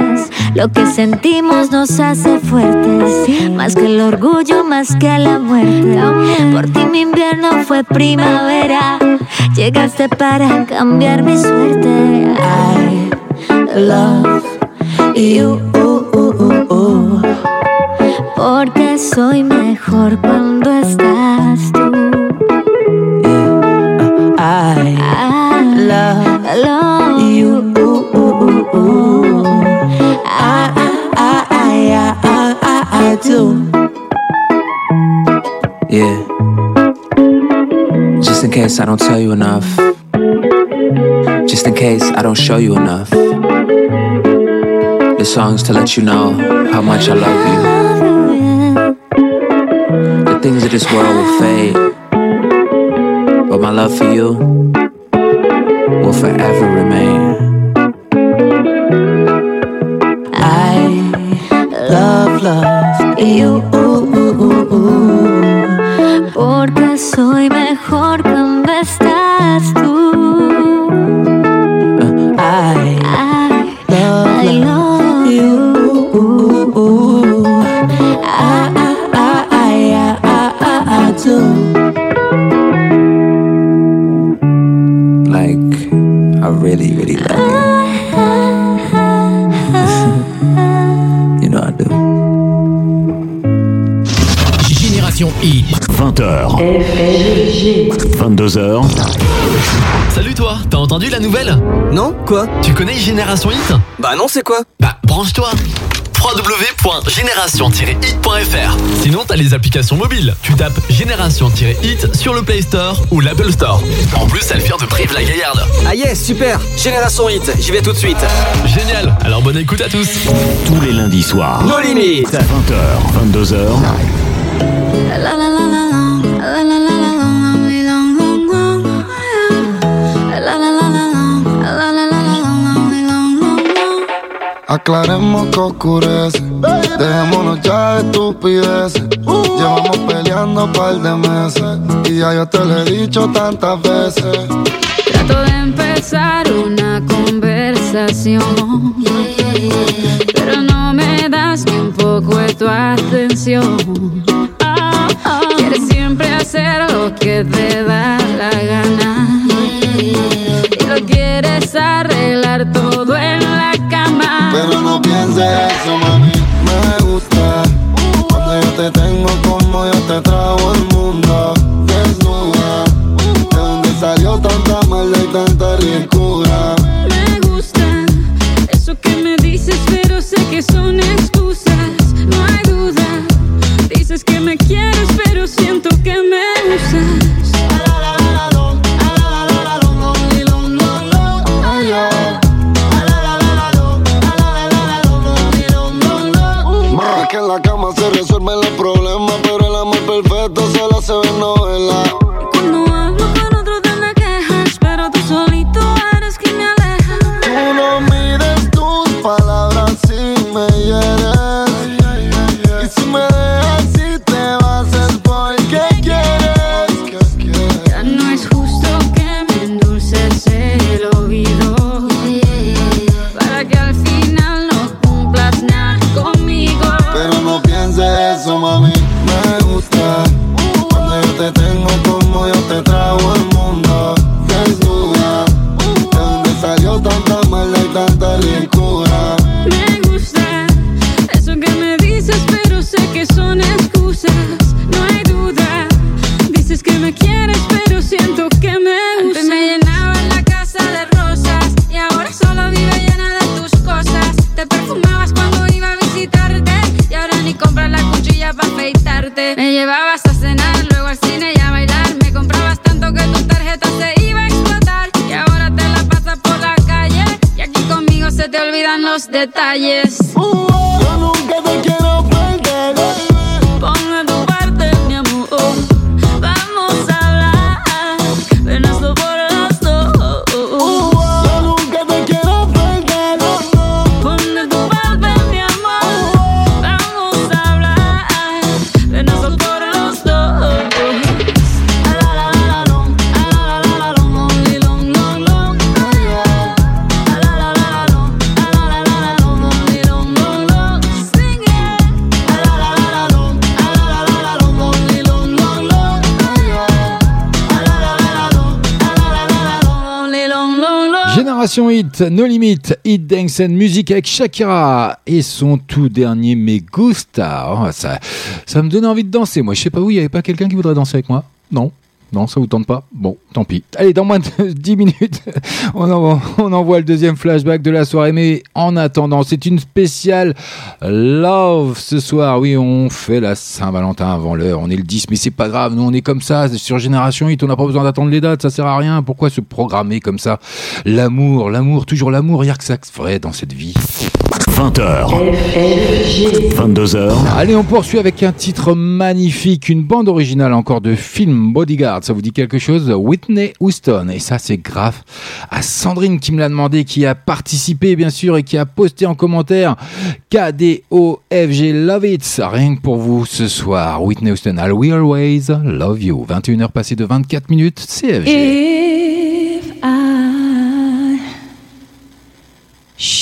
Lo que sentimos nos hace fuertes, más que el orgullo, más que la muerte. Por ti mi invierno fue primavera, llegaste para cambiar mi suerte. I love you. Porque soy mejor cuando estás tú. I love, Yeah. Just in case I don't tell you enough. Just in case I don't show you enough. The song's to let you know how much I love you. The things of this world will fade. But my love for you will forever remain. You. Quoi Tu connais Génération Hit Bah non, c'est quoi Bah branche-toi www.génération-hit.fr Sinon, t'as les applications mobiles. Tu tapes Génération-hit sur le Play Store ou l'Apple Store. En plus, elle vient de Brive la Gaillarde. Ah yes, super Génération Hit, j'y vais tout de suite. Génial Alors bonne écoute à tous Tous les lundis soirs. Nos limites 20h, 22h. La la la la la, la la la la Aclaremos que oscurece. Dejémonos ya de estupideces. Llevamos peleando un par de meses. Y ya yo te lo he dicho tantas veces. Trato de empezar una conversación, pero no me das ni un poco de tu atención. Quieres siempre hacer lo que te da la gana y lo quieres pero no pienses eso, mami. Me gusta cuando yo te tengo como yo te trago el mundo. No Limit, Hit Dance and Music avec Shakira et son tout dernier Me Gusta. Oh, ça, ça me donne envie de danser. Moi, je sais pas où, il y avait pas quelqu'un qui voudrait danser avec moi? Non non, ça vous tente pas Bon, tant pis. Allez, dans moins de 10 minutes, on envoie, le deuxième flashback de la soirée. Mais en attendant, c'est une spéciale Love ce soir. Oui, on fait la Saint-Valentin avant l'heure. On est le 10, mais c'est pas grave. Nous, on est comme ça. Sur Génération 8, on n'a pas besoin d'attendre les dates. Ça sert à rien. Pourquoi se programmer comme ça L'amour, l'amour, toujours l'amour. Il y a que ça vrai dans cette vie. 20h, 22h, Allez, on poursuit avec un titre magnifique, une bande originale encore de film Bodyguard. Ça vous dit quelque chose? Whitney Houston. Et ça, c'est grave à Sandrine qui me l'a demandé, qui a participé, bien sûr, et qui a posté en commentaire KDOFG Love It. Rien que pour vous ce soir. Whitney Houston, I'll We Always Love You. 21h passées de 24 minutes, CFG. If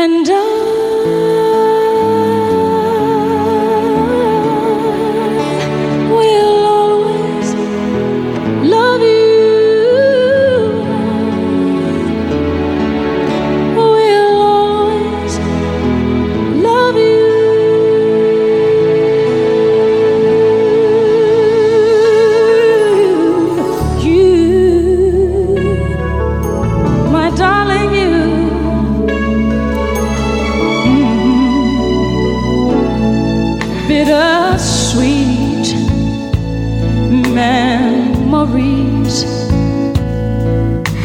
And I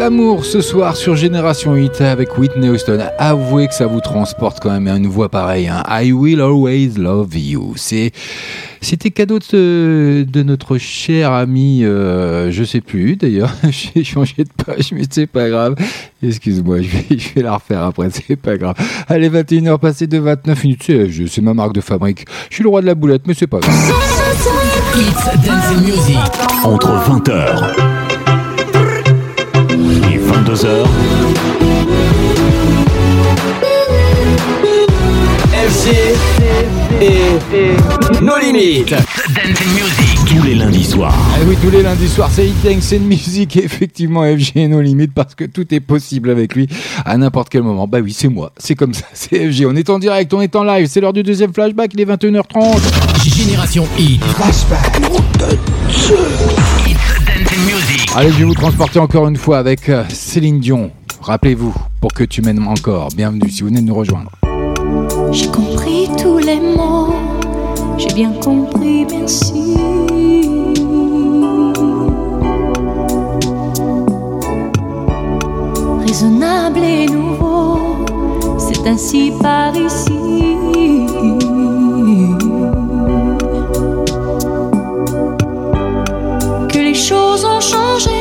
L'amour ce soir sur Génération 8 avec Whitney Houston. Avouez que ça vous transporte quand même, hein, une voix pareille. hein. I will always love you. C'était cadeau de, de notre cher ami, euh, je sais plus d'ailleurs, j'ai changé de page, mais c'est pas grave. Excuse-moi, je vais, la refaire après, c'est pas grave. Allez, 21h passées de 29 minutes, c'est, ma marque de fabrique. Je suis le roi de la boulette, mais c'est pas grave. It's Music. Entre 20h et 22h, FG et nos limites. Dancing Music. Tous les lundis soirs. Eh oui, tous les lundis soirs, c'est Dance and Music, et effectivement, FG et nos limites, parce que tout est possible avec lui à n'importe quel moment. Bah oui, c'est moi, c'est comme ça, c'est FG. On est en direct, on est en live, c'est l'heure du deuxième flashback, il est 21h30. Génération Hit. Flashback. Allez, je vais vous transporter encore une fois avec euh, Céline Dion. Rappelez-vous, pour que tu m'aimes encore. Bienvenue si vous venez de nous rejoindre. J'ai compris tous les mots, j'ai bien compris, merci. Raisonnable et nouveau, c'est ainsi par ici. Les choses ont changé,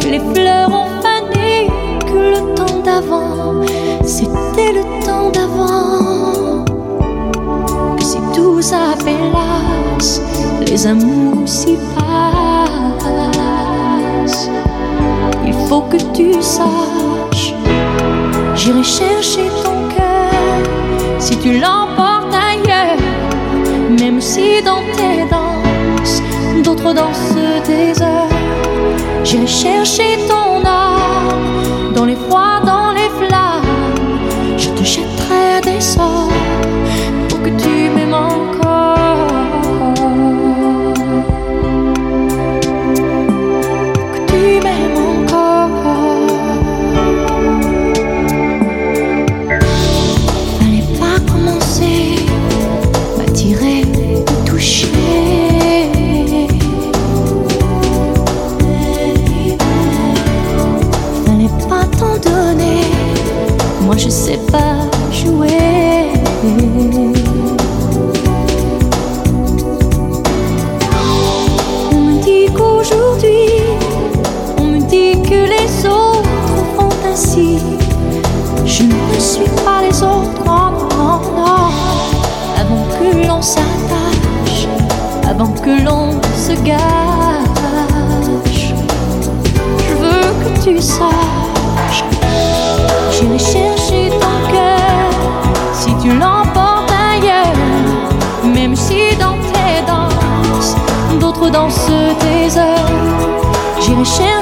que les fleurs ont fané, que le temps d'avant, c'était le temps d'avant. Que si tout s'appelasse, les amours s'y passent. Il faut que tu saches, j'irai chercher ton cœur si tu l'emportes ailleurs, même si dans tes danses, d'autres dansent des heures. J'irai chercher ton âme que l'on se gâche, je veux que tu saches. J'irai chercher ton cœur si tu l'emportes ailleurs, même si dans tes danses, d'autres dansent tes heures. J'irai chercher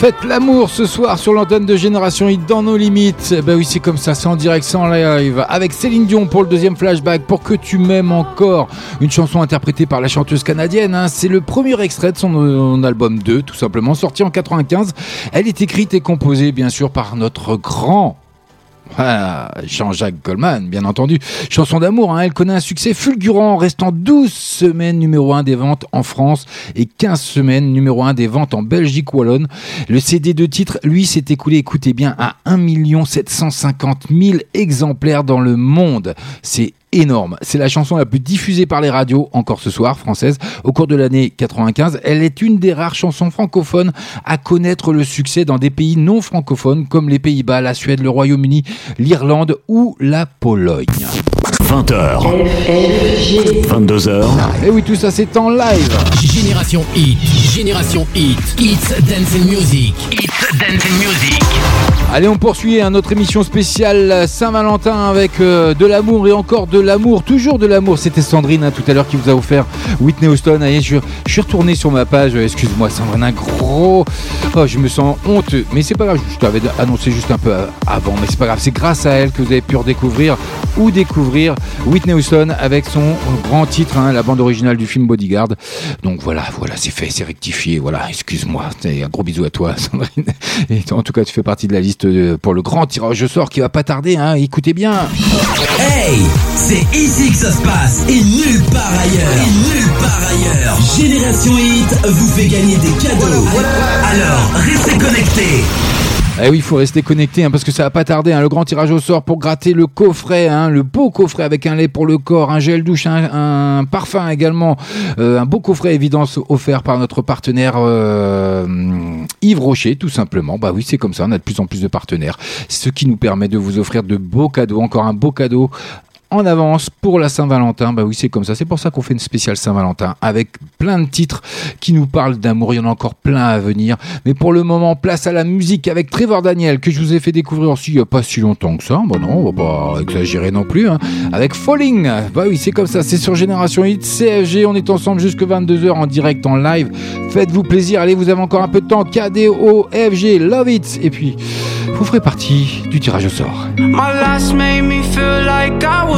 En fait, l'amour ce soir sur l'antenne de Génération Hit dans nos limites. Bah oui, c'est comme ça, c'est en direct, c'est en live. Avec Céline Dion pour le deuxième flashback, pour que tu m'aimes encore. Une chanson interprétée par la chanteuse canadienne. hein. C'est le premier extrait de son, euh, album 2, tout simplement, sorti en 95. Elle est écrite et composée, bien sûr, par notre grand Jean-Jacques Goldman, bien entendu. Chanson d'amour, hein, elle connaît un succès fulgurant restant 12 semaines numéro 1 des ventes en France et 15 semaines numéro 1 des ventes en Belgique wallonne. Le CD de titre, lui, s'est écoulé, écoutez bien, à 1 750 000 exemplaires dans le monde. C'est énorme. C'est la chanson la plus diffusée par les radios, encore ce soir, française, au cours de l'année 95. Elle est une des rares chansons francophones à connaître le succès dans des pays non francophones comme les Pays-Bas, la Suède, le Royaume-Uni, l'Irlande ou la Pologne. 20h. 22h. Et oui, tout ça c'est en live. Génération Hit, Génération Hit, It's Dancing Music, It's Dancing Music. Allez, on poursuit hein, notre émission spéciale Saint-Valentin avec euh, de l'amour et encore de l'amour, toujours de l'amour. C'était Sandrine hein, tout à l'heure qui vous a offert Whitney Houston. Allez, je, suis retourné sur ma page. euh, Excuse-moi, Sandrine, un gros. Oh, je me sens honteux, mais c'est pas grave. Je t'avais annoncé juste un peu euh, avant, mais c'est pas grave. C'est grâce à elle que vous avez pu redécouvrir ou découvrir Whitney Houston avec son grand titre, hein, la bande originale du film Bodyguard. Donc voilà, voilà, c'est fait, c'est rectifié. Voilà, excuse-moi. Un gros bisou à toi, Sandrine. Et en tout cas, tu fais partie de la liste de- pour le grand tirage au sort qui va pas tarder. Hein. Écoutez bien. Hey, c'est ici que ça se passe et nulle part ailleurs. Et nulle part ailleurs. Génération Hit vous fait gagner des cadeaux. Alors, restez connectés. Eh oui, il faut rester connecté hein, parce que ça va pas tarder. hein. Le grand tirage au sort pour gratter le coffret, hein, le beau coffret avec un lait pour le corps, un gel douche, un, un parfum également, euh, un beau coffret évidence offert par notre partenaire euh, Yves Rocher, tout simplement. Bah oui, c'est comme ça. On a de plus en plus de partenaires, ce qui nous permet de vous offrir de beaux cadeaux, encore un beau cadeau en avance pour la Saint-Valentin. Bah oui, c'est comme ça. C'est pour ça qu'on fait une spéciale Saint-Valentin avec plein de titres qui nous parlent d'amour. Il y en a encore plein à venir. Mais pour le moment, place à la musique avec Trevor Daniel que je vous ai fait découvrir aussi il n'y a pas si longtemps que ça. Bon non, on va pas exagérer non plus. hein. Avec Falling. Bah oui, c'est comme ça. C'est sur Génération Hit, CFG. On est ensemble jusque 22h en direct, en live. Faites-vous plaisir. Allez, vous avez encore un peu de temps. KDO, FG, Love It. Et puis, vous ferez partie du tirage au sort.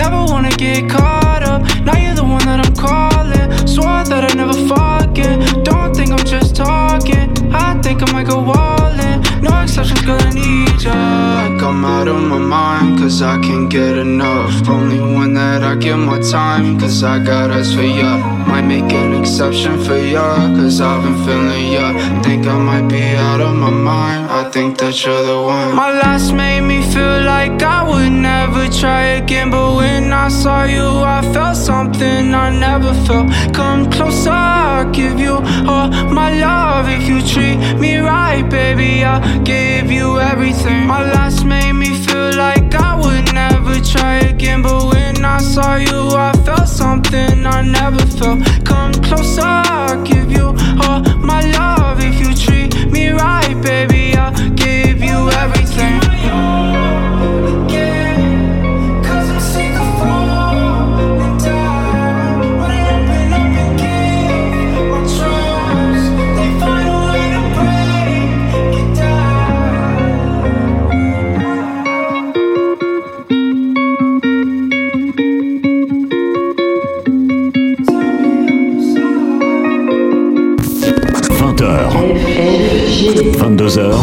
Never wanna get caught up. Now you're the one that I'm calling. Swore that I never forget. Don't think I'm just talking. I think I might go all I'm out of my mind, cause I can't get enough. Only one that I give my time, cause I got eyes for ya. Might make an exception for ya, cause I've been feeling ya. Think I might be out of my mind. I think that you're the one. My last made me feel like I would never try again. But when I saw you, I felt something I never felt. Come closer, I'll give you all my love. If you treat me right, baby, I'll give you everything. My last made try again. But when I saw you, I felt something I never felt. Come closer, I'll give you all my love. If you treat me right, baby, I'll give you everything. Cause 22h,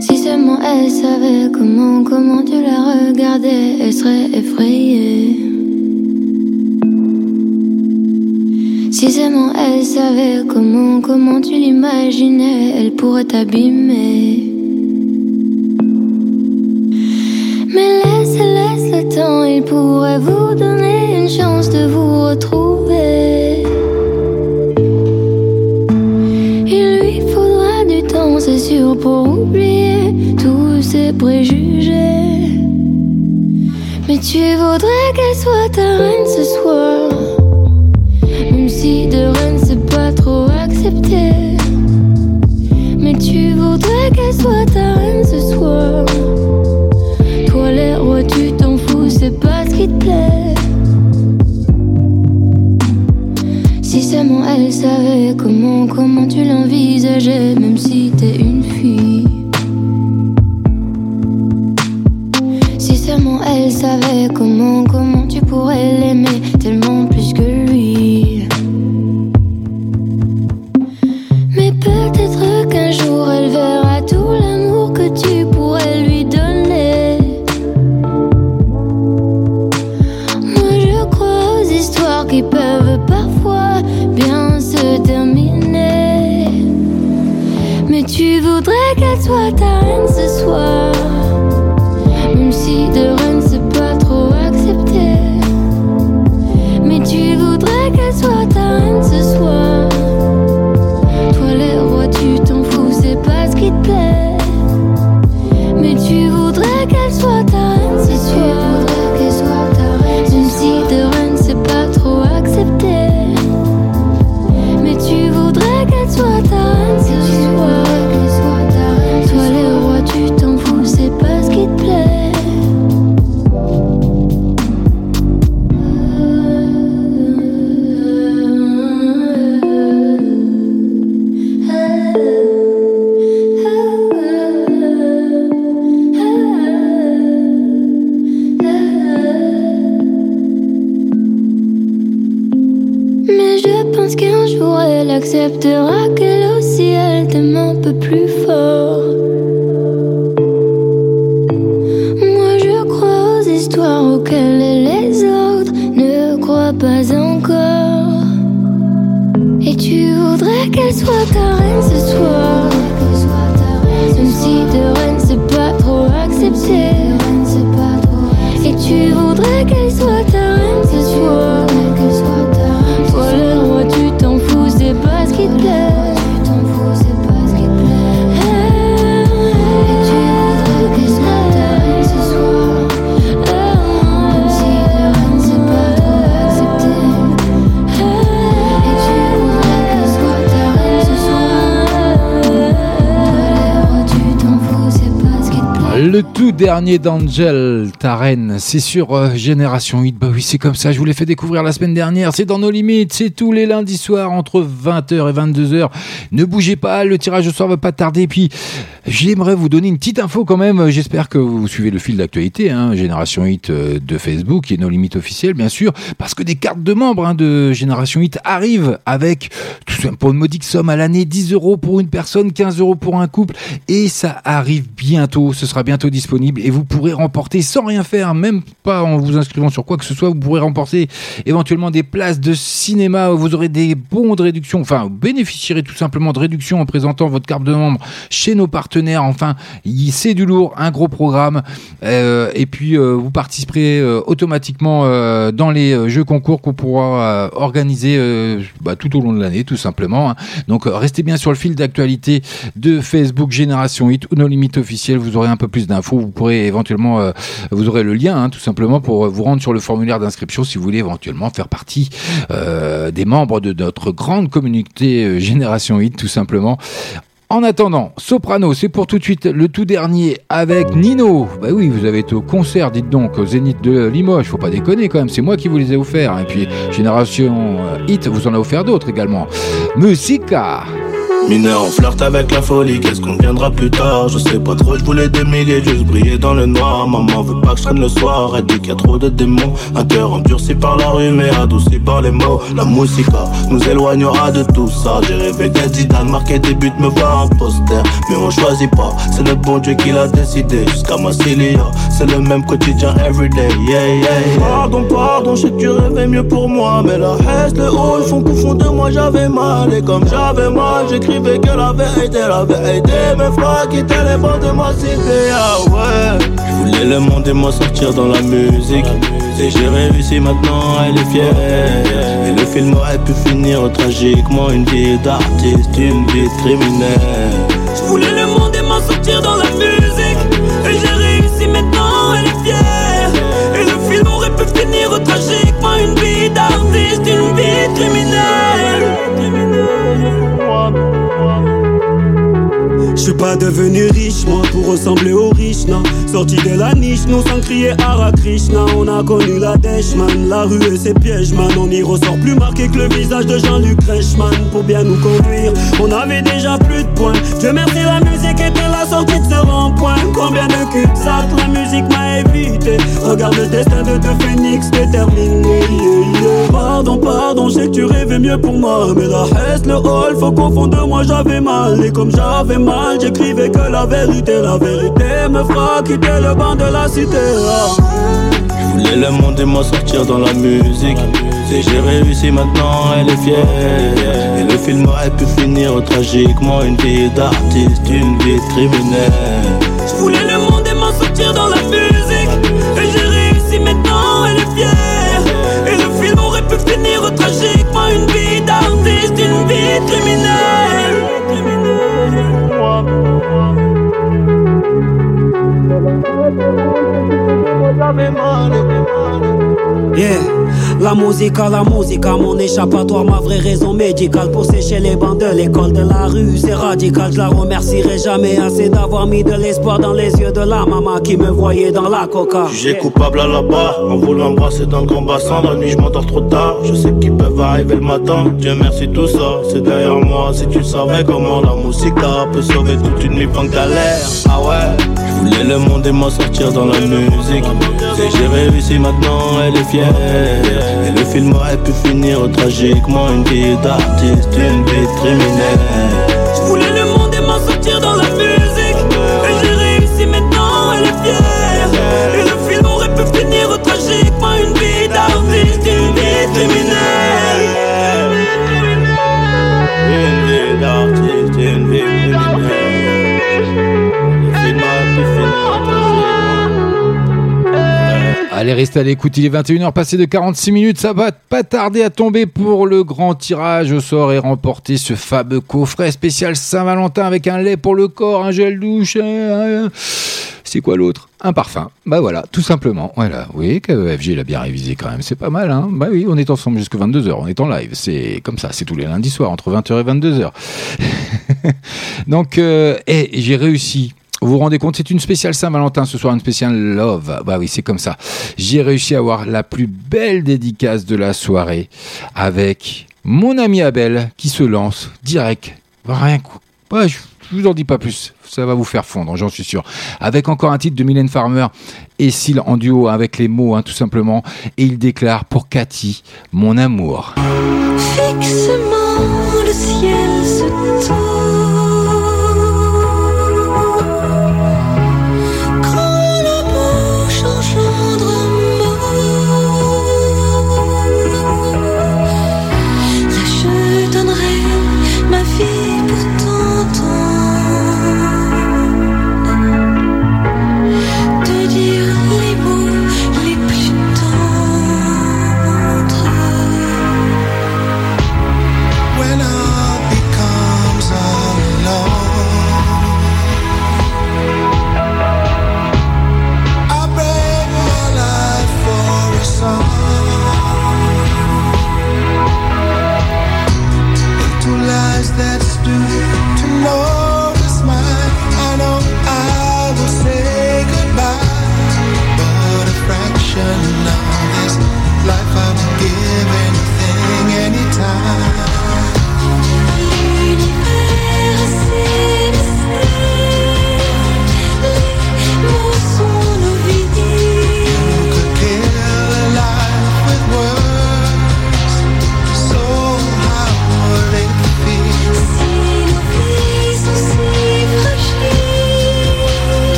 Si seulement elle savait comment, comment tu la regardais, elle serait effrayée. Si seulement elle savait comment, comment tu l'imaginais, elle pourrait t'abîmer. Mais laisse, laisse le temps, il pourrait vous donner une chance de vous retrouver. C'est sûr, pour oublier tous ses préjugés. Mais tu voudrais qu'elle soit ta reine ce soir. Même si de reine c'est pas trop accepté. Mais tu voudrais qu'elle soit ta reine ce soir. Toi les rois, tu t'en fous, c'est pas ce qui te plaît. Si seulement elle savait comment, comment tu l'envisageais, même si seulement pense qu'un jour elle acceptera qu'elle aussi elle t'aime un peu plus fort. Moi je crois aux histoires auxquelles les autres ne croient pas encore. Et tu voudrais qu'elle soit ta reine ce soir. Même si de reine c'est pas trop accepté. Et tu Le tout dernier d'Angel Taren, c'est sur euh, Génération 8. Bah oui, c'est comme ça, je vous l'ai fait découvrir la semaine dernière. C'est dans nos limites, c'est tous les lundis soirs entre 20h et 22h. Ne bougez pas, le tirage au soir va pas tarder. Puis, j'aimerais vous donner une petite info quand même. J'espère que vous suivez le fil d'actualité, hein, Génération 8 euh, de Facebook et nos limites officielles, bien sûr, parce que des cartes de membres hein, de Génération 8 arrivent avec tout ça pour une modique somme à l'année 10 euros pour une personne, 15 euros pour un couple, et ça arrive bientôt. Ce sera bientôt disponible et vous pourrez remporter sans rien faire, même pas en vous inscrivant sur quoi que ce soit, vous pourrez remporter éventuellement des places de cinéma, vous aurez des bons de réduction, enfin, vous bénéficierez tout simplement de réduction en présentant votre carte de membre chez nos partenaires. Enfin, c'est du lourd, un gros programme, euh, et puis euh, vous participerez euh, automatiquement dans les jeux concours qu'on pourra organiser bah, tout au long de l'année, tout simplement. hein. Donc, restez bien sur le fil d'actualité de Facebook Génération 8 ou nos limites officielles. Vous aurez un peu plus d'infos. Vous pourrez éventuellement, euh, vous aurez le lien, hein, tout simplement, pour vous rendre sur le formulaire d'inscription si vous voulez éventuellement faire partie euh, des membres de notre grande communauté euh, Génération 8, tout simplement. En attendant, Soprano, c'est pour tout de suite le tout dernier avec Nino. Bah oui, vous avez été au concert, dites donc, au Zénith de Limoges. Faut pas déconner quand même, c'est moi qui vous les ai offerts. Et puis, Génération Hit vous en a offert d'autres également. Musica. Mineur, on flirte avec la folie, qu'est-ce qu'on viendra plus tard? Je sais pas trop, je voulais des milliers, juste briller dans le noir. Maman veut pas que je traîne le soir, elle dit qu'il y a trop de démons. Un cœur endurci par la rue mais adouci par les mots. La musica nous éloignera de tout ça. J'ai rêvé d'être Zidane, marquer des buts, me voir un poster. Mais on choisit pas, c'est le bon Dieu qui l'a décidé. Jusqu'à Massilia, c'est le même quotidien everyday Yeah. Pardon, pardon, je sais que tu rêvais mieux pour moi. Mais la reste, le haut, le fond, qu'au fond de moi j'avais mal Et comme j'avais mal, j'écrivais que la vérité, la vérité. Me fera quitter les bords de ma cité, ah ouais. Je voulais le monde et moi sortir dans la musique. Et j'ai réussi maintenant, elle est fière. Et le film aurait pu finir tragiquement. Une vie d'artiste, une vie de criminel Je voulais le monde et m'en sortir dans suis pas devenu riche, moi, pour ressembler aux riches, non. Sorti de la niche, nous sans crier Hara Krishna. On a connu la dèche, man. La rue et ses pièges, man. On y ressort plus marqué que le visage de Jean-Luc Reichmann. Pour bien nous conduire, on avait déjà plus de points. Dieu merci, la musique était la sortie de ce rond-point. Combien de cul-de-sac la musique m'a évité? Regarde le destin de deux phénix déterminé. yeah. Mieux pour moi. Mais la reste, le hall, faut qu'au fond de moi j'avais mal. Et comme j'avais mal, j'écrivais que la vérité, la vérité me fera quitter le banc de la cité. ah. Je voulais le monde et moi sortir dans la musique Et j'ai réussi maintenant, elle est fière Et le film aurait pu finir tragiquement Une vie d'artiste, une vie de criminel Je voulais le Yeah, la musique à la musique, à mon échappatoire, ma vraie raison médicale. Pour sécher les bancs de l'école de la rue, c'est radical. Je la remercierai jamais assez d'avoir mis de l'espoir dans les yeux de la maman qui me voyait dans la coca. Jugé coupable à la barre, en voulant embrasser dans le grand bassin. La nuit je m'endors trop tard, je sais qu'ils peuvent arriver le matin. Dieu merci tout ça, c'est derrière moi. Si tu savais comment la musique peut sauver toute une nuit en galère Ah ouais, le monde et m'en sortir dans la musique. Et j'ai réussi maintenant, elle est fière. Et le film aurait pu finir tragiquement. Une vie d'artiste, une vie de Allez, restez à l'écoute, il est 21h passé de 46 minutes, ça va pas tarder à tomber pour le grand tirage au sort et remporter ce fameux coffret spécial Saint-Valentin avec un lait pour le corps, un gel douche, c'est quoi l'autre? Un parfum. Bah voilà, tout simplement. Voilà, oui, FG l'a bien révisé quand même, c'est pas mal, hein. Bah oui, on est ensemble jusqu'à 22h, on est en live, c'est comme ça, c'est tous les lundis soirs entre 20h et 22h. Donc, euh, et j'ai réussi vous vous rendez compte, c'est une spéciale Saint-Valentin ce soir, une spéciale Love. Bah oui, c'est comme ça. J'ai réussi à avoir la plus belle dédicace de la soirée avec mon ami Abel qui se lance direct. Rien coup. Bah, je vous en dis pas plus. Ça va vous faire fondre, j'en suis sûr. Avec encore un titre de Mylène Farmer et Syl en duo avec les mots, hein, tout simplement. Et il déclare pour Cathy, mon amour. Fixement, le ciel se tord.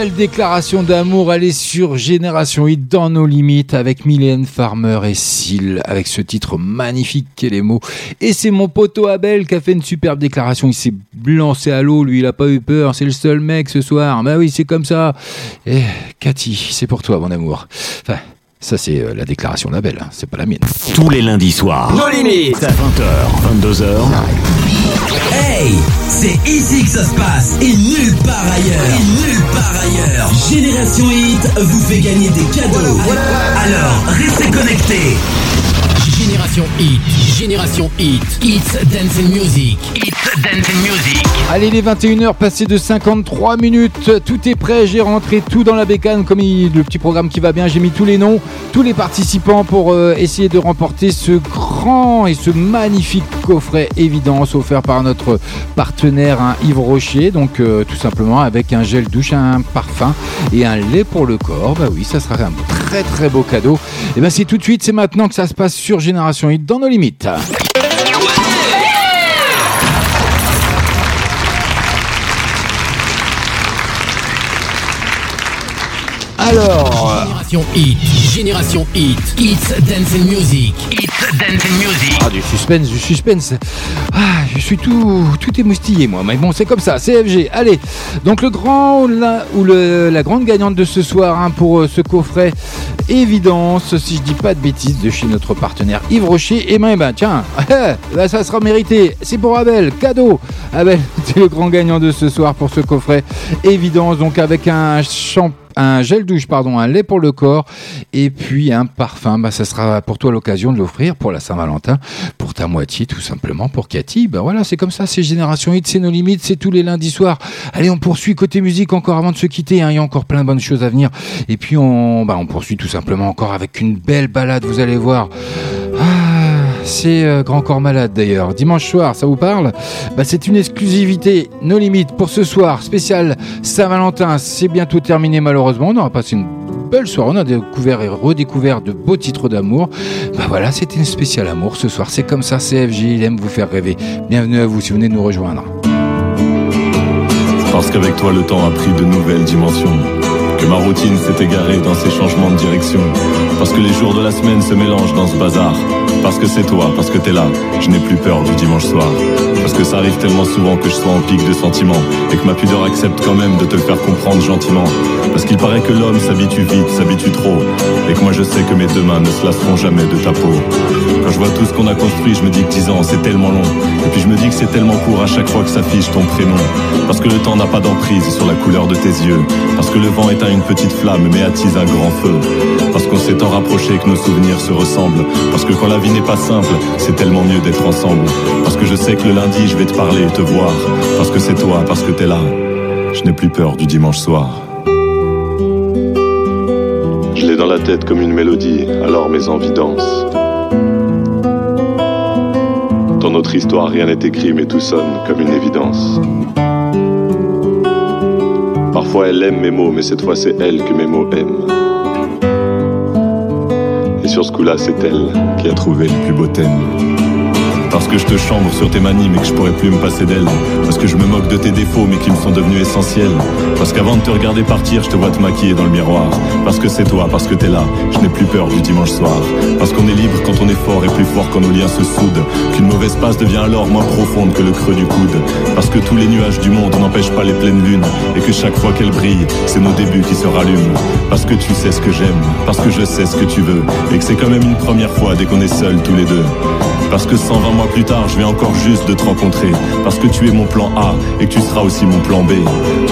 Belle déclaration d'amour, elle est sur Génération Hit dans nos limites avec Mylène Farmer et Seal avec ce titre magnifique qu'est les mots. Et c'est mon poteau Abel qui a fait une superbe déclaration. Il s'est lancé à l'eau, lui, il a pas eu peur. C'est le seul mec ce soir. Bah oui, c'est comme ça. Et Cathy, c'est pour toi, mon amour. Enfin, ça c'est euh, la déclaration d'Abel, hein, c'est pas la mienne. Tous les lundis soirs. Nos limites. 20h, 22h. Hey, c'est ici que ça se passe et nulle part ailleurs. Et nulle part ailleurs. Génération Hit vous fait gagner des cadeaux. Alors, restez connectés. Génération Hit, Génération Hit, It's Dancing Music, It's Dancing Music. Allez, les 21h passées de 53 minutes, tout est prêt, j'ai rentré tout dans la bécane comme le petit programme qui va bien, j'ai mis tous les noms, tous les participants pour euh, essayer de remporter ce grand et ce magnifique coffret évidence offert par notre partenaire hein, Yves Rocher, donc euh, tout simplement avec un gel douche, un parfum et un lait pour le corps, bah oui, ça sera un très très beau cadeau. Et ben c'est tout de suite, c'est maintenant que ça se passe sur Génération Dans nos limites. Alors, Génération Hit, It's Dancing Music, It's Dancing Music. Ah, du suspense, du suspense. Ah, je suis tout, tout émoustillé, moi. Mais bon, c'est comme ça, CFG. Allez, donc le grand la, ou le- la grande gagnante de ce soir hein, pour euh, ce coffret Évidence, si je dis pas de bêtises, de chez notre partenaire Yves Rocher. Et ben, ben tiens, ça sera mérité. C'est pour Abel, cadeau. Abel, c'est le grand gagnant de ce soir pour ce coffret Évidence, donc avec un champ un gel douche, pardon, un lait pour le corps et puis un parfum. Bah, ça sera pour toi l'occasion de l'offrir pour la Saint-Valentin, pour ta moitié tout simplement, pour Cathy. Bah voilà, c'est comme ça, c'est Génération Hit, c'est nos limites, c'est tous les lundis soirs. Allez, on poursuit côté musique encore avant de se quitter. hein, il y a encore plein de bonnes choses à venir. Et puis on, bah, on poursuit tout simplement encore avec une belle balade, vous allez voir. Ah, c'est euh, Grand Corps Malade d'ailleurs. Dimanche soir, ça vous parle bah, C'est une exclusivité, nos limites pour ce soir, spécial Saint-Valentin. C'est bientôt terminé malheureusement. On aura passé une belle soirée. On a découvert et redécouvert de beaux titres d'amour. Bah voilà, c'était une spéciale amour ce soir. C'est comme ça, CFJ, il aime vous faire rêver. Bienvenue à vous si vous venez nous rejoindre. Parce qu'avec toi le temps a pris de nouvelles dimensions. Que ma routine s'est égarée dans ces changements de direction. Parce que les jours de la semaine se mélangent dans ce bazar. Parce que c'est toi, parce que t'es là, je n'ai plus peur du dimanche soir. Parce que ça arrive tellement souvent que je sois en pic de sentiments. Et que ma pudeur accepte quand même de te le faire comprendre gentiment. Parce qu'il paraît que l'homme s'habitue vite, s'habitue trop. Et que moi je sais que mes deux mains ne se lasseront jamais de ta peau. Quand je vois tout ce qu'on a construit, je me dis que 10 ans c'est tellement long. Et puis je me dis que c'est tellement court à chaque fois que s'affiche ton prénom. Parce que le temps n'a pas d'emprise sur la couleur de tes yeux. Parce que le vent éteint une petite flamme mais attise un grand feu. Parce qu'on s'est tant rapproché que nos souvenirs se ressemblent. Parce que quand la vie n'est pas simple, c'est tellement mieux d'être ensemble. Parce que je sais que le lundi je vais te parler et te voir. Parce que c'est toi, parce que t'es là. Je n'ai plus peur du dimanche soir. Je l'ai dans la tête comme une mélodie, alors mes envies dansent. Dans notre histoire, rien n'est écrit, mais tout sonne comme une évidence. Parfois, elle aime mes mots, mais cette fois, c'est elle que mes mots aiment. Sur ce coup-là, c'est elle qui a trouvé le plus beau thème. Parce que je te chambre sur tes manies mais que je pourrais plus me passer d'elle Parce que je me moque de tes défauts mais qui me sont devenus essentiels. Parce qu'avant de te regarder partir je te vois te maquiller dans le miroir. Parce que c'est toi, parce que t'es là, je n'ai plus peur du dimanche soir. Parce qu'on est libre quand on est fort et plus fort quand nos liens se soudent. Qu'une mauvaise passe devient alors moins profonde que le creux du coude. Parce que tous les nuages du monde n'empêchent pas les pleines lunes. Et que chaque fois qu'elles brillent, c'est nos débuts qui se rallument. Parce que tu sais ce que j'aime, parce que je sais ce que tu veux. Et que c'est quand même une première fois dès qu'on est seuls tous les deux parce que 120 mois plus tard, je vais encore juste de te rencontrer. Parce que tu es mon plan A et que tu seras aussi mon plan B.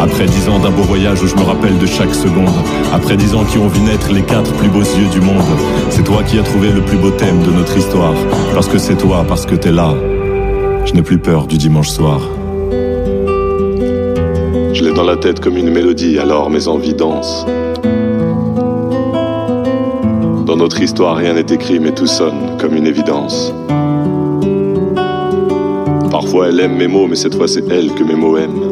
Après 10 ans d'un beau voyage où je me rappelle de chaque seconde. Après 10 ans qui ont vu naître les quatre plus beaux yeux du monde. C'est toi qui as trouvé le plus beau thème de notre histoire. Parce que c'est toi, parce que t'es là. Je n'ai plus peur du dimanche soir. Je l'ai dans la tête comme une mélodie, alors mes envies dansent. Dans notre histoire, rien n'est écrit, mais tout sonne comme une évidence. Parfois, elle aime mes mots, mais cette fois, c'est elle que mes mots aiment.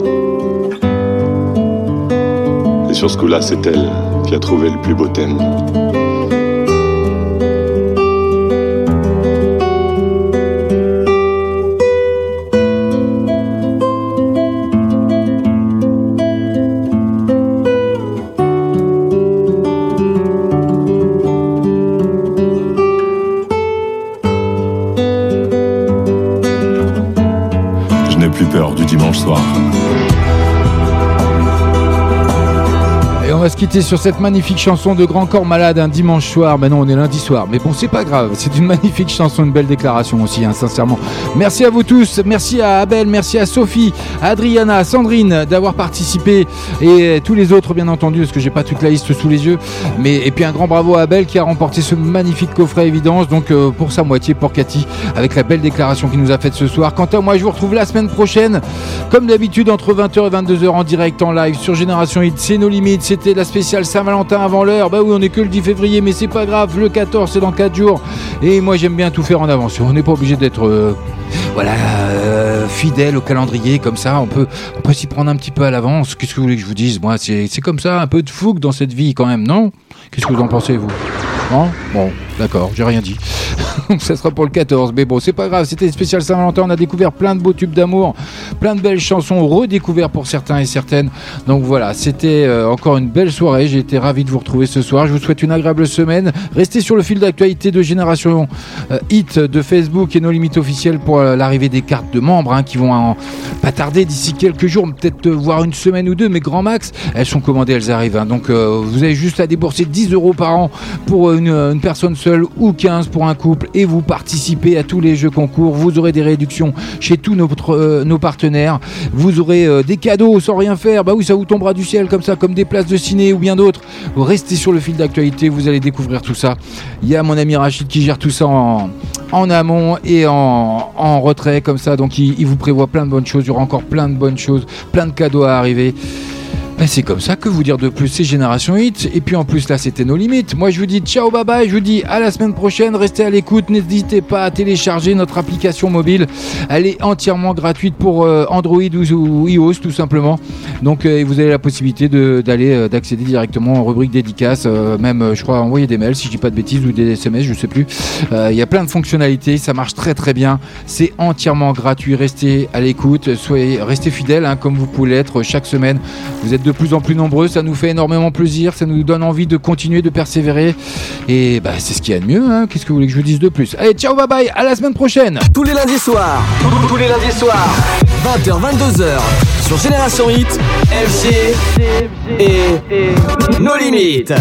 Et sur ce coup-là, c'est elle qui a trouvé le plus beau thème. Quitter sur cette magnifique chanson de Grand Corps Malade un dimanche soir. Ben non, on est lundi soir. Mais bon, c'est pas grave. C'est une magnifique chanson, une belle déclaration aussi, hein, sincèrement. Merci à vous tous. Merci à Abel, merci à Sophie, Adriana, à Sandrine d'avoir participé et tous les autres, bien entendu, parce que j'ai pas toute la liste sous les yeux. Mais et puis un grand bravo à Abel qui a remporté ce magnifique coffret évidence. Donc euh, pour sa moitié, pour Cathy, avec la belle déclaration qu'il nous a faite ce soir. Quant à moi, je vous retrouve la semaine prochaine, comme d'habitude, entre 20h et 22h en direct, en live sur Génération Hit. C'est nos limites. C'était la spéciale Saint-Valentin avant l'heure. Bah oui, on est que le 10 février, mais c'est pas grave. Le 14, c'est dans 4 jours. Et moi, j'aime bien tout faire en avance. On n'est pas obligé d'être. euh, voilà, euh, fidèle au calendrier, comme ça, on peut, s'y prendre un petit peu à l'avance. Qu'est-ce que vous voulez que je vous dise? Moi, c'est c'est comme ça, un peu de fougue dans cette vie quand même, non? Qu'est-ce que vous en pensez, vous? Non Bon, d'accord, j'ai rien dit. ça sera pour le 14, mais bon, c'est pas grave, c'était spécial Saint-Valentin, on a découvert plein de beaux tubes d'amour, plein de belles chansons redécouvertes pour certains et certaines. Donc voilà, c'était euh, encore une belle soirée, j'ai été ravi de vous retrouver ce soir. Je vous souhaite une agréable semaine. Restez sur le fil d'actualité de Génération euh, Hit de Facebook et nos limites officielles pour euh, l'arrivée des cartes de membres hein, qui vont en- pas tarder d'ici quelques jours, peut-être voire une semaine ou deux, mais grand max, elles sont commandées, elles arrivent. hein. Donc vous avez juste à débourser 10 euros par an pour une, une personne seule ou 15 pour un couple et vous participez à tous les jeux concours. Vous aurez des réductions chez tous nos, euh, nos partenaires. Vous aurez euh, des cadeaux sans rien faire. Bah oui, ça vous tombera du ciel comme ça, comme des places de ciné ou bien d'autres. Restez sur le fil d'actualité, vous allez découvrir tout ça. Il y a mon ami Rachid qui gère tout ça en, amont et en, retrait comme ça. Donc il vous prévoit plein de bonnes choses. Il y aura encore plein de bonnes choses, plein de cadeaux à arriver. Ben, c'est comme ça que vous dire de plus, c'est Génération Hit. Et puis en plus, là, c'était nos limites. Moi, je vous dis ciao, bye bye. Je vous dis à la semaine prochaine. Restez à l'écoute. N'hésitez pas à télécharger notre application mobile. Elle est entièrement gratuite pour euh, Android ou, iOS, tout simplement. Donc, euh, vous avez la possibilité d'aller, euh, d'accéder directement en rubrique dédicace. même, je crois, envoyer des mails, si je dis pas de bêtises, ou des SMS, je sais plus. Il y a plein de fonctionnalités. Ça marche très, très bien. C'est entièrement gratuit. Restez à l'écoute. Soyez, restez fidèles, hein, comme vous pouvez l'être chaque semaine. Vous êtes de plus en plus nombreux, ça nous fait énormément plaisir, ça nous donne envie de continuer de persévérer. Et bah, c'est ce qu'il y a de mieux, hein. qu'est-ce que vous voulez que je vous dise de plus? Allez, ciao, bye bye, à la semaine prochaine. Tous les lundis soirs, tous les lundis soirs, 20h, 22h, sur Génération Hit, FG et nos limites.